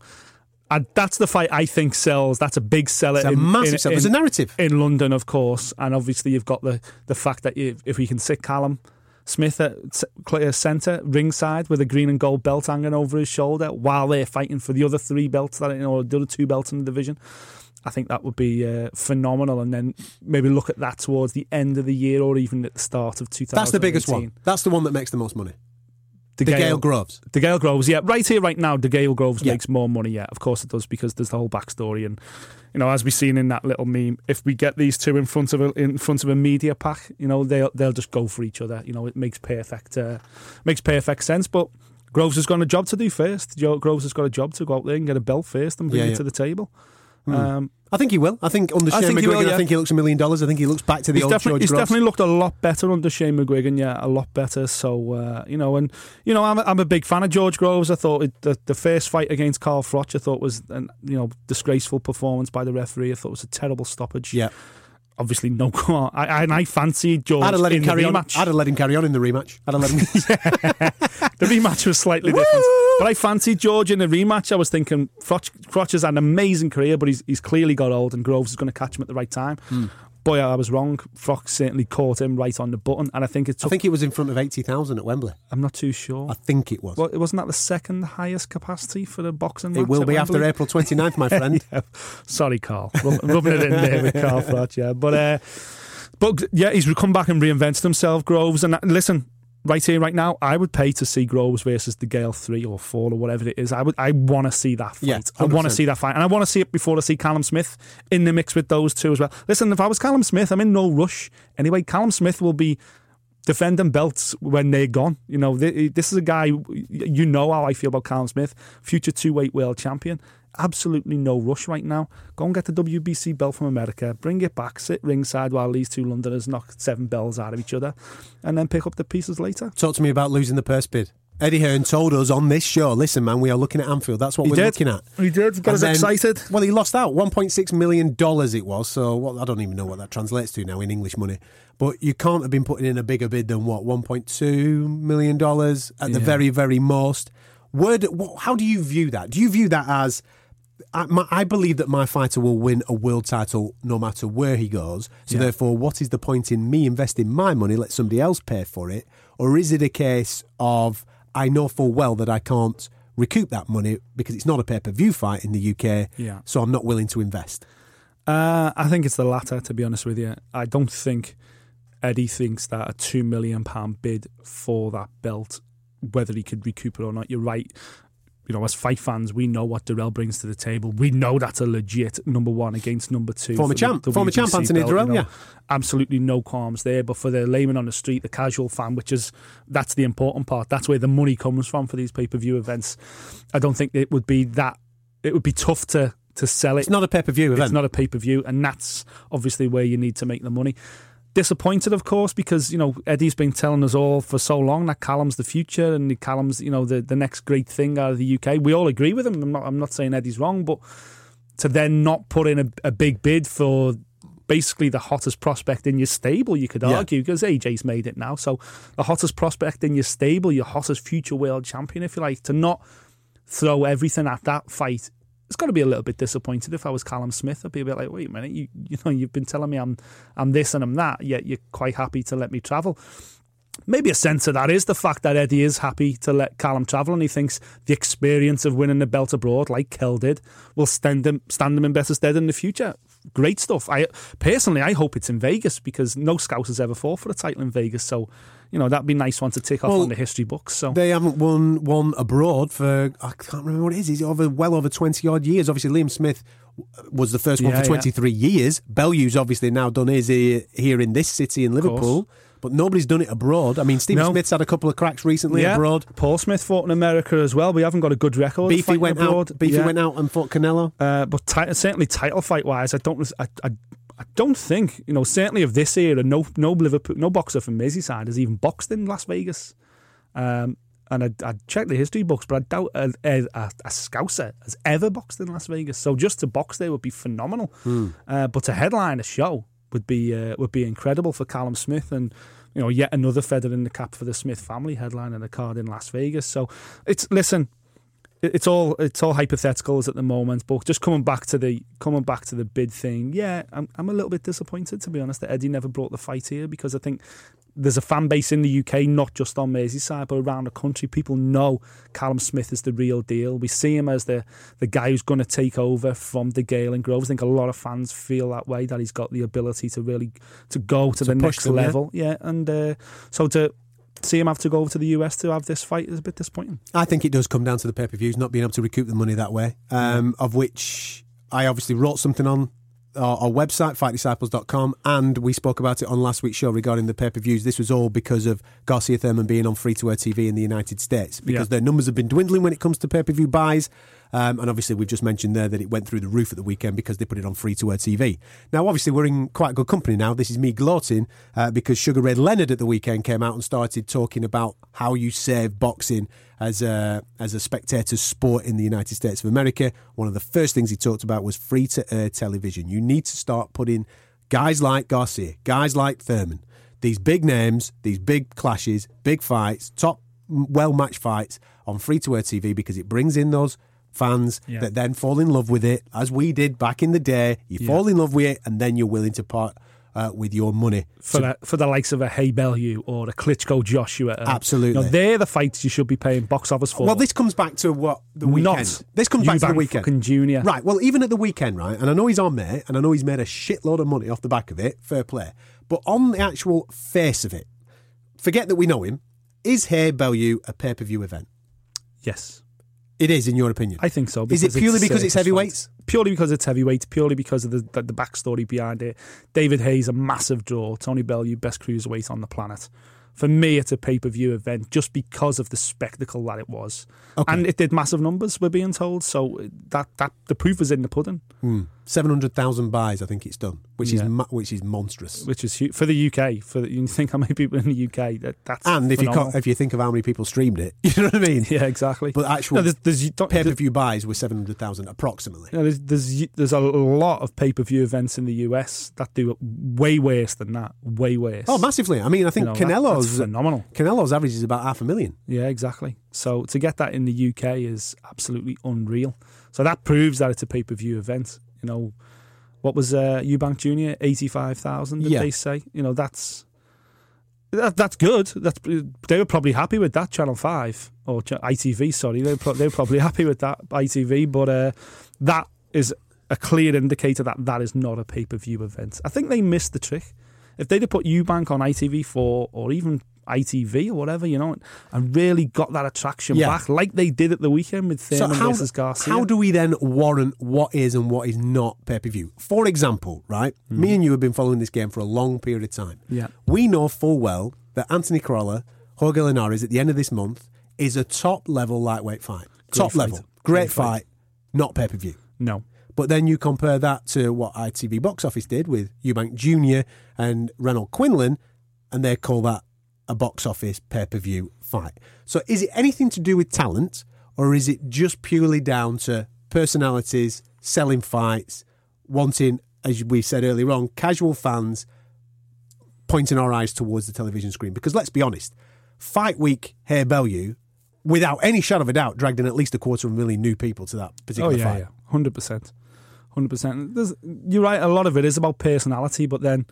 And that's the fight I think sells. That's a big seller. It's a in, massive in, seller. There's a narrative. in London, of course, and obviously you've got the the fact that if, if we can sit Callum Smith at clear centre, ringside, with a green and gold belt hanging over his shoulder, while they're fighting for the other three belts that you know, the other two belts in the division. I think that would be uh, phenomenal, and then maybe look at that towards the end of the year or even at the start of 2018. That's the biggest one. That's the one that makes the most money. DeGale Groves. DeGale Groves, yeah. Right here, right now, DeGale Groves Yeah. makes more money, yeah. Of course it does, because there's the whole backstory. And, you know, as we've seen in that little meme, if we get these two in front of a, in front of a media pack, you know, they'll, they'll just go for each other. You know, it makes perfect, uh, makes perfect sense. But Groves has got a job to do first. Groves has got a job to go out there and get a belt first and bring Yeah, it yeah. to the table. Hmm. Um, I think he will. I think under I Shane he McGuigan, will, yeah. I think he looks a million dollars. I think he looks back to the he's old definitely, George he's Groves. definitely looked a lot better under Shane McGuigan. Yeah, a lot better. So uh, you know, and you know, I'm a, I'm a big fan of George Groves. I thought it, the the first fight against Carl Froch, I thought was an you know disgraceful performance by the referee. I thought it was a terrible stoppage. Yeah. Obviously no. (laughs) I, I and I fancied George I'd have let him in carry the on. I'd have let him carry on in the rematch. I'd have let him. (laughs) the rematch was slightly different. But I fancied George in the rematch. I was thinking Crotch, Froch has had an amazing career, but he's, he's clearly got old, and Groves is going to catch him at the right time. Hmm. Boy, I was wrong. Froch certainly caught him right on the button, and I think it I think it was in front of eighty thousand at Wembley. I'm not too sure. I think it was. Well, wasn't that the second highest capacity for the boxing match? it will be after? April 29th, my (laughs) friend. Yeah. Sorry, Carl. Rub- rubbing it in there with Carl yeah. But, uh, but yeah, he's come back and reinvented himself, Groves. And uh, listen, right here, right now, I would pay to see Groves versus DeGale 3 or 4 or whatever it is. I would. I want to see that fight. Yeah, I want to see that fight. And I want to see it before I see Callum Smith in the mix with those two as well. Listen, if I was Callum Smith, I'm in no rush. Anyway, Callum Smith will be defending belts when they're gone. You know, this is a guy, you know how I feel about Callum Smith, future two weight world champion. Absolutely no rush right now. Go and get the WBC belt from America, bring it back, sit ringside while these two Londoners knock seven bells out of each other, and then pick up the pieces later. Talk to me about losing the purse bid. Eddie Hearn told us on this show, listen, man, we are looking at Anfield. That's what He we're did. looking at. He did. Got And us then- excited. Well, he lost out. $1.6 million it was. So what, I don't even know what that translates to now in English money. But you can't have been putting in a bigger bid than what, $1.2 million at the very, very most. Where do, wh- how do you view that? Do you view that as. I, my, I believe that my fighter will win a world title no matter where he goes. So, Yeah. therefore, what is the point in me investing my money, let somebody else pay for it? Or is it a case of I know full well that I can't recoup that money because it's not a pay per view fight in the UK, Yeah. so I'm not willing to invest? Uh, I think it's the latter, to be honest with you. I don't think Eddie thinks that a two million pound bid for that belt, whether he could recoup it or not. You're right. You know, as fight fans, we know what Dirrell brings to the table. We know that's a legit number one against number two. Former for the champ. Former champ Anthony Dirrell, you know. yeah. Absolutely no qualms there. But for the layman on the street, the casual fan, which is that's the important part. That's where the money comes from for these pay per view events. I don't think it would be that. It would be tough to to sell it. It's not a pay per view event. It's not a pay per view, and that's obviously where you need to make the money. Disappointed, of course, because you know Eddie's been telling us all for so long that Callum's the future and Callum's you know the, the next great thing out of the UK. We all agree with him. I'm not I'm not saying Eddie's wrong, but to then not put in a, a big bid for basically the hottest prospect in your stable, you could Yeah. argue, because AJ's made it now. So the hottest prospect in your stable, your hottest future world champion, if you like, to not throw everything at that fight. It's got to be a little bit disappointed. If I was Callum Smith, I'd be a bit like, "Wait a minute, you you know, you've been telling me I'm I'm this and I'm that, yet you're quite happy to let me travel." Maybe a sense of that is the fact that Eddie is happy to let Callum travel, and he thinks the experience of winning the belt abroad, like Kell did, will stand him stand him in better stead in the future. Great stuff. I personally, I hope it's in Vegas because no scout has ever fought for a title in Vegas. So, you know, that'd be a nice one to tick off Well, on the history books. So, They haven't won one abroad for I can't remember what it is. It's over well over twenty odd years. Obviously, Liam Smith was the first one Yeah, for twenty three years. Bellew's obviously now done his here in this city in Liverpool, but nobody's done it abroad. I mean, Stephen No. Smith's had a couple of cracks recently yeah, abroad. Paul Smith fought in America as well. We haven't got a good record. Beefy went abroad. out. Beefy Yeah. went out and fought Canelo. Uh, but ti- certainly title fight wise, I don't, I, I, I don't think you know. Certainly of this era, no, no Liverpool, no boxer from Merseyside has even boxed in Las Vegas. Um, and I, I checked the history books, but I doubt a, a, a, Scouser has ever boxed in Las Vegas. So just to box there would be phenomenal. Uh, but to headline a show would be uh, would be incredible for Callum Smith and. You know, yet another feather in the cap for the Smith family headline and a card in Las Vegas. So it's listen, it's all it's all hypotheticals at the moment. But just coming back to the coming back to the bid thing, yeah, I'm I'm a little bit disappointed to be honest that Eddie never brought the fight here because I think there's a fan base in the UK, not just on Merseyside, but around the country. People know Callum Smith is the real deal. We see him as the the guy who's going to take over from DeGale and Groves. I think a lot of fans feel that way that he's got the ability to really to go to, To the next them, yeah. level. Yeah, and uh, so to see him have to go over to the US to have this fight is a bit disappointing. I think it does come down to the pay per views not being able to recoup the money that way. Um, of which I obviously wrote something on our, our website, fightdisciples.com, and we spoke about it on last week's show regarding the pay per views. This was all because of Garcia Thurman being on free to air TV in the United States because Yeah. their numbers have been dwindling when it comes to pay per view buys. Um, and obviously, we've just mentioned there that it went through the roof at the weekend because they put it on free to air TV. Now, obviously, we're in quite good company now. This is me gloating uh, because Sugar Ray Leonard at the weekend came out and started talking about how you save boxing as a as a spectator sport in the United States of America. One of the first things he talked about was free to air television. You need to start putting guys like Garcia, guys like Thurman, these big names, these big clashes, big fights, top well matched fights on free to air TV because it brings in those fans Yeah. that then fall in love with it, as we did back in the day. You Yeah. fall in love with it, and then you're willing to part uh, with your money. for to- the, for the likes of a Haye Bellew or a Klitschko Joshua. Absolutely. you know, they're the fights you should be paying box office for. well, this comes back to what the weekend. Not this comes back to the weekend. Junior. Right. Well, even at the weekend, right, and I know he's on there, and I know he's made a shitload of money off the back of it. Fair play. But on the actual face of it, forget that we know him. Is Haye Bellew a pay per view event? Yes, It is, in your opinion. I think so. Is it purely it's because it's heavyweights? Purely because it's heavyweights. Purely because of the, the the backstory behind it. David Haye's a massive draw. Tony Bellew best cruiserweight on the planet. For me, it's a pay per view event just because of the spectacle that it was, Okay. and it did massive numbers. We're being told, so that that the proof is in the pudding. Hmm. Seven hundred thousand buys, I think it's done, which is Yeah. ma- which is monstrous. which is huge for the UK. For the, you think how many people in the UK that that's And if you phenomenal. can't, if you think of how many people streamed it, (laughs) you know what I mean. yeah, exactly. But actual No, there's, there's, pay per view buys were seven hundred thousand approximately. you know, there's, there's there's a lot of pay per view events in the US that do way worse than that. Way worse. Oh, massively! I mean, I think You know, that- Canelo's that's phenomenal. Canelo's average is about half a million. Yeah, exactly. So to get that in the UK is absolutely unreal. So that proves that it's a pay per view event. You know, what was uh, Eubank Junior eighty five thousand? Yeah. they say? You know, that's that, that's good. That's they were probably happy with that. Channel Five or ITV, sorry, they were, pro- they were probably (laughs) happy with that ITV. But uh, that is a clear indicator that that is not a pay per view event. I think they missed the trick. If they'd have put Eubank on ITV4 or even ITV or whatever, you know, and really got that attraction Yeah. back, like they did at the weekend with So Thurman how, versus Garcia. how do we then warrant what is and what is not pay per view? For example, right, hmm. me and you have been following this game for a long period of time. Yeah. we know full well that Anthony Crolla, Jorge Linares at the end of this month is a top level lightweight fight. top fight. level, great, Great fight, fight. not pay per view. no. But then you compare that to what ITV box office did with Eubank Jr. and Renold Quinlan, and they call that a box office pay per view fight. So is it anything to do with talent, or is it just purely down to personalities, selling fights, wanting, as we said earlier on, casual fans pointing our eyes towards the television screen? Because let's be honest, Fight Week, Haye Bellew, without any shadow of a doubt, dragged in at least a quarter of a million new people to that Oh particular yeah, fight. yeah, hundred percent, hundred percent. You're right. A lot of it is about personality, but then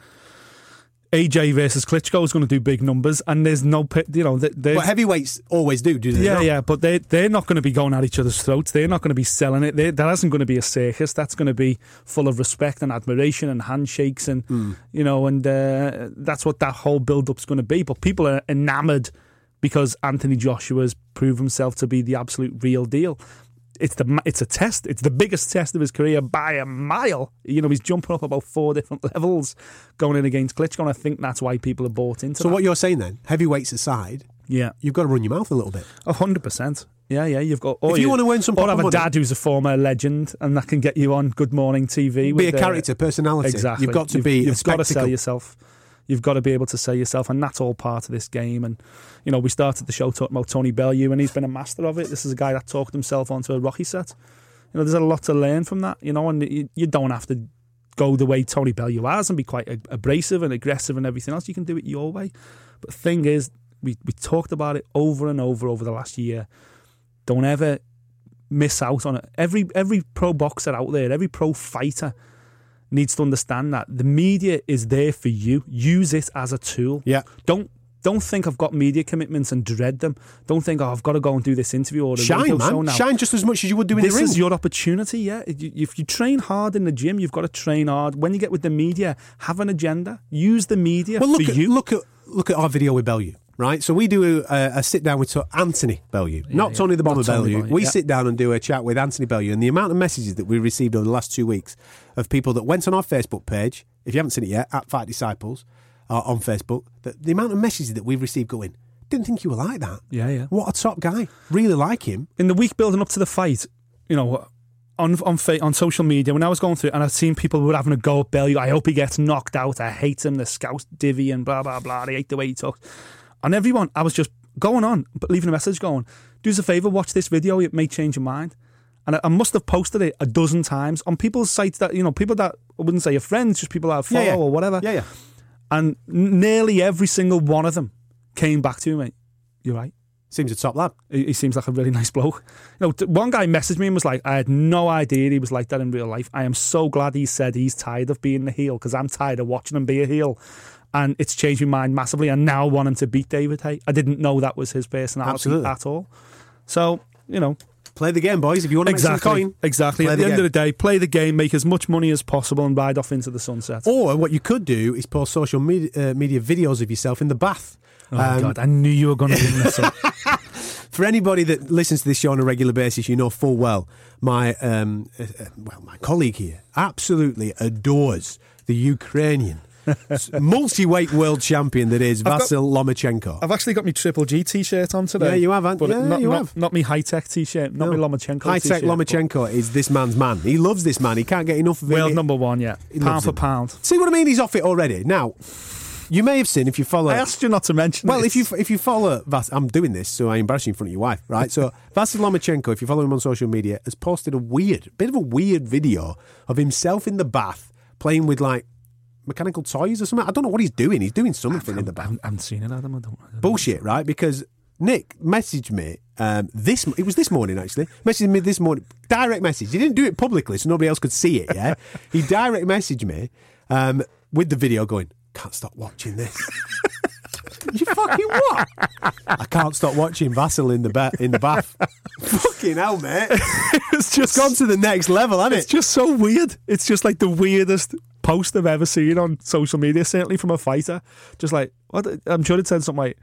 AJ versus Klitschko is going to do big numbers, and there's no, you know, they, heavyweights always do, do they? yeah, not? yeah, but they they're not going to be going at each other's throats. They're not going to be selling it. They, that isn't going to be a circus. That's going to be full of respect and admiration and handshakes and Hmm. you know, and uh, that's what that whole build up's going to be. But people are enamored because Anthony Joshua's proved himself to be the absolute real deal. It's the it's a test. It's the biggest test of his career by a mile. You know, he's jumping up about four different (laughs) levels going in against Klitschko, and I think that's why people are bought into. So that. what you're saying then, heavyweights aside, Yeah, you've got to run your mouth a little bit. a hundred percent. Yeah, yeah. You've got. Or If you wanna win some or have a money- dad who's a former legend, and that can get you on Good Morning TV. Be a uh, character, personality. Exactly. You've got to You've- be You've got to sell yourself. You've got to be able to sell yourself, and that's all part of this game. And you know, we started the show talking about Tony Bellew, and he's been a master of it. This is a guy that talked himself onto a Rocky set. You know, there's a lot to learn from that. You know, and you, you don't have to go the way Tony Bellew has and be quite abrasive and aggressive and everything else. You can do it your way. But the thing is, we we talked about it over and over over the last year. Don't ever miss out on it. Every every pro boxer out there, every pro fighter needs to understand that the media is there for you. Use it as a tool. Yeah. Don't don't think I've got media commitments and dread them. Don't think, oh, I've got to go and do this interview or the Shine, man. now. Shine just as much as you would do in this the ring. This is your opportunity, yeah. If you, train hard in the gym, you've got to train hard. When you get with the media, have an agenda. Use the media well, look for at, you. look at look at our video with Bellew, right? So we do a, a sit down with Anthony Bellew, not yeah. Tony the Bomber Tony Bellew. We yeah. sit down and do a chat with Anthony Bellew, and the amount of messages that we received over the last two weeks of people that went on our Facebook page, if you haven't seen it yet, at Fight Disciples uh, on Facebook, the, the amount of messages that we've received going, didn't think you were like that. Yeah, yeah. What a top guy. Really like him. in the week building up to the fight, you know, on on on social media, when I was going through, it and I've seen people were having a go at Bellew. I hope he gets knocked out. I hate him. The Scouse divvy and blah blah blah. I hate the way he talks. And everyone, I was just going on, but leaving a message going, do us a favour, watch this video. It may change your mind. And I, I must have posted it a dozen times on people's sites that you know, people that I wouldn't say are friends, just people that I follow yeah. or whatever. Yeah, yeah. And nearly every single one of them came back to me. You're right. Seems a top lad. He, he seems like a really (laughs) nice bloke. You know, one guy messaged me and was like, "I had no idea he was like that in real life. I am so glad he said he's tired of being the heel because I'm tired of watching him be a heel." And it's changed my mind massively. And now I want him to beat David Haye. I didn't know that was his personality Absolutely. at all. So you know, Play the game, boys. If you want to make some exactly, coin, exactly. At the, end game. of the day, play the game, make as much money as possible, and ride off into the sunset. Or what you could do is post social media, uh, media videos of yourself in the bath. oh Um, God, I knew you were going to bring this up. (laughs) (laughs) For anybody that listens to this show on a regular basis, you know full well my um, uh, uh, well my colleague here absolutely adores the Ukrainian multi-weight world champion that is Vasil Lomachenko. I've actually got my Triple G t-shirt on today. Yeah, you have, haven't- But yeah, not, you not, have. Not my high-tech t-shirt, not my Lomachenko High tech t-shirt, but- Lomachenko is this man's man. He loves this man. He can't get enough of World number one, yeah. He Pound for him. pound. See what I mean? He's off it already. Now, you may have seen if you follow. I asked you not to mention Well, this. if you if you follow Vas, I'm doing this, so I embarrass you in front of your wife, right? So (laughs) Vasil Lomachenko, if you follow him on social media, has posted a weird, bit of a weird video of himself in the bath playing with like mechanical toys or something. I don't know what he's doing. He's doing something in the bath. I haven't seen it, Adam. I don't, I don't Bullshit, right? Because Nick messaged me um, this. It was this morning actually. Messaged me this morning. Direct message. He didn't do it publicly, so nobody else could see it. Yeah, (laughs) he direct messaged me um, with the video going. Can't stop watching this. (laughs) you fucking what? I can't stop watching Vasil in the ba- in the bath. (laughs) fucking hell, mate. It's just It's gone to the next level, hasn't It's just so weird. It's just like the weirdest post I've ever seen on social media, certainly from a fighter. Just like, what? I'm sure it said something like,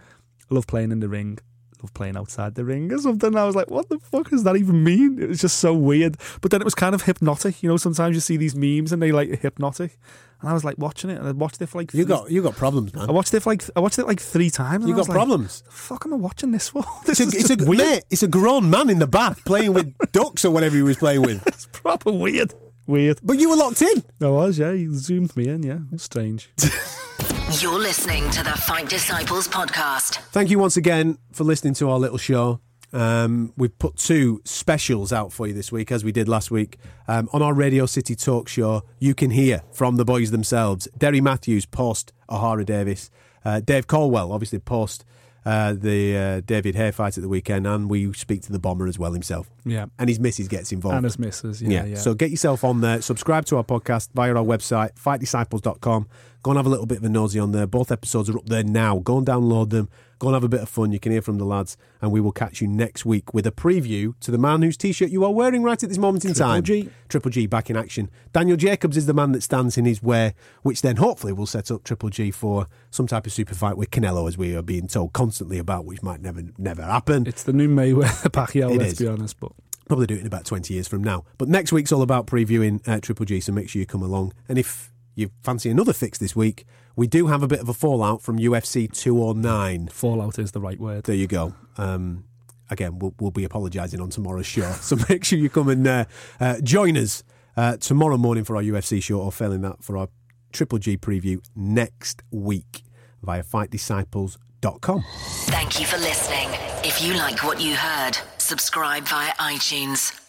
I love playing in the ring, love playing outside the ring or something. And I was like, what the fuck does that even mean? It was just so weird. But then it was kind of hypnotic. You know, sometimes you see these memes and they like hypnotic. And I was like watching it and I watched it for like You three- got you got problems, man. I watched it for like I watched it like three times. and You I was got like, problems. The fuck am I watching this for? (laughs) This It's a, is it's a weird. mate, it's a grown man in the bath playing with (laughs) ducks or whatever he was playing with. (laughs) It's proper weird. Weird. But you were locked in. I was, yeah. He zoomed me in, yeah. Strange. (laughs) You're listening to the Fight Disciples podcast. Thank you once again for listening to our little show. Um, we've put two specials out for you this week, as we did last week. Um, on our Radio City talk show, you can hear from the boys themselves. Derry Matthews post Ohara Davies. Uh, Dave Coldwell, obviously, post uh, the uh, David Haye fight at the weekend. And we speak to the bomber as well himself. Yeah. And his missus gets involved. And his missus, yeah, yeah. So get yourself on there. Subscribe to our podcast via our website, fightdisciples.com. Go and have a little bit of a nosy on there. Both episodes are up there now. Go and download them. Go and have a bit of fun. You can hear from the lads. And we will catch you next week with a preview to the man whose t shirt you are wearing right at this moment in Triple time. G. Triple G back in action. Daniel Jacobs is the man that stands in his way, which then hopefully will set up Triple G for some type of super fight with Canelo, as we are being told constantly about, which might never never happen. It's the new Mayweather (laughs) Pacquiao, It let's is. be honest. But Probably do it in about 20 years from now. But next week's all about previewing uh, Triple G, so make sure you come along. And if you fancy another fix this week, we do have a bit of a fallout from UFC 209. fallout is the right word. There you go. Um, again, we'll, we'll be apologising on tomorrow's show. (laughs) So make sure you come and uh, uh, join us uh, tomorrow morning for our UFC show, or failing that, for our Triple G preview next week via fightdisciples.com. Thank you for listening. If you like what you heard, subscribe via iTunes.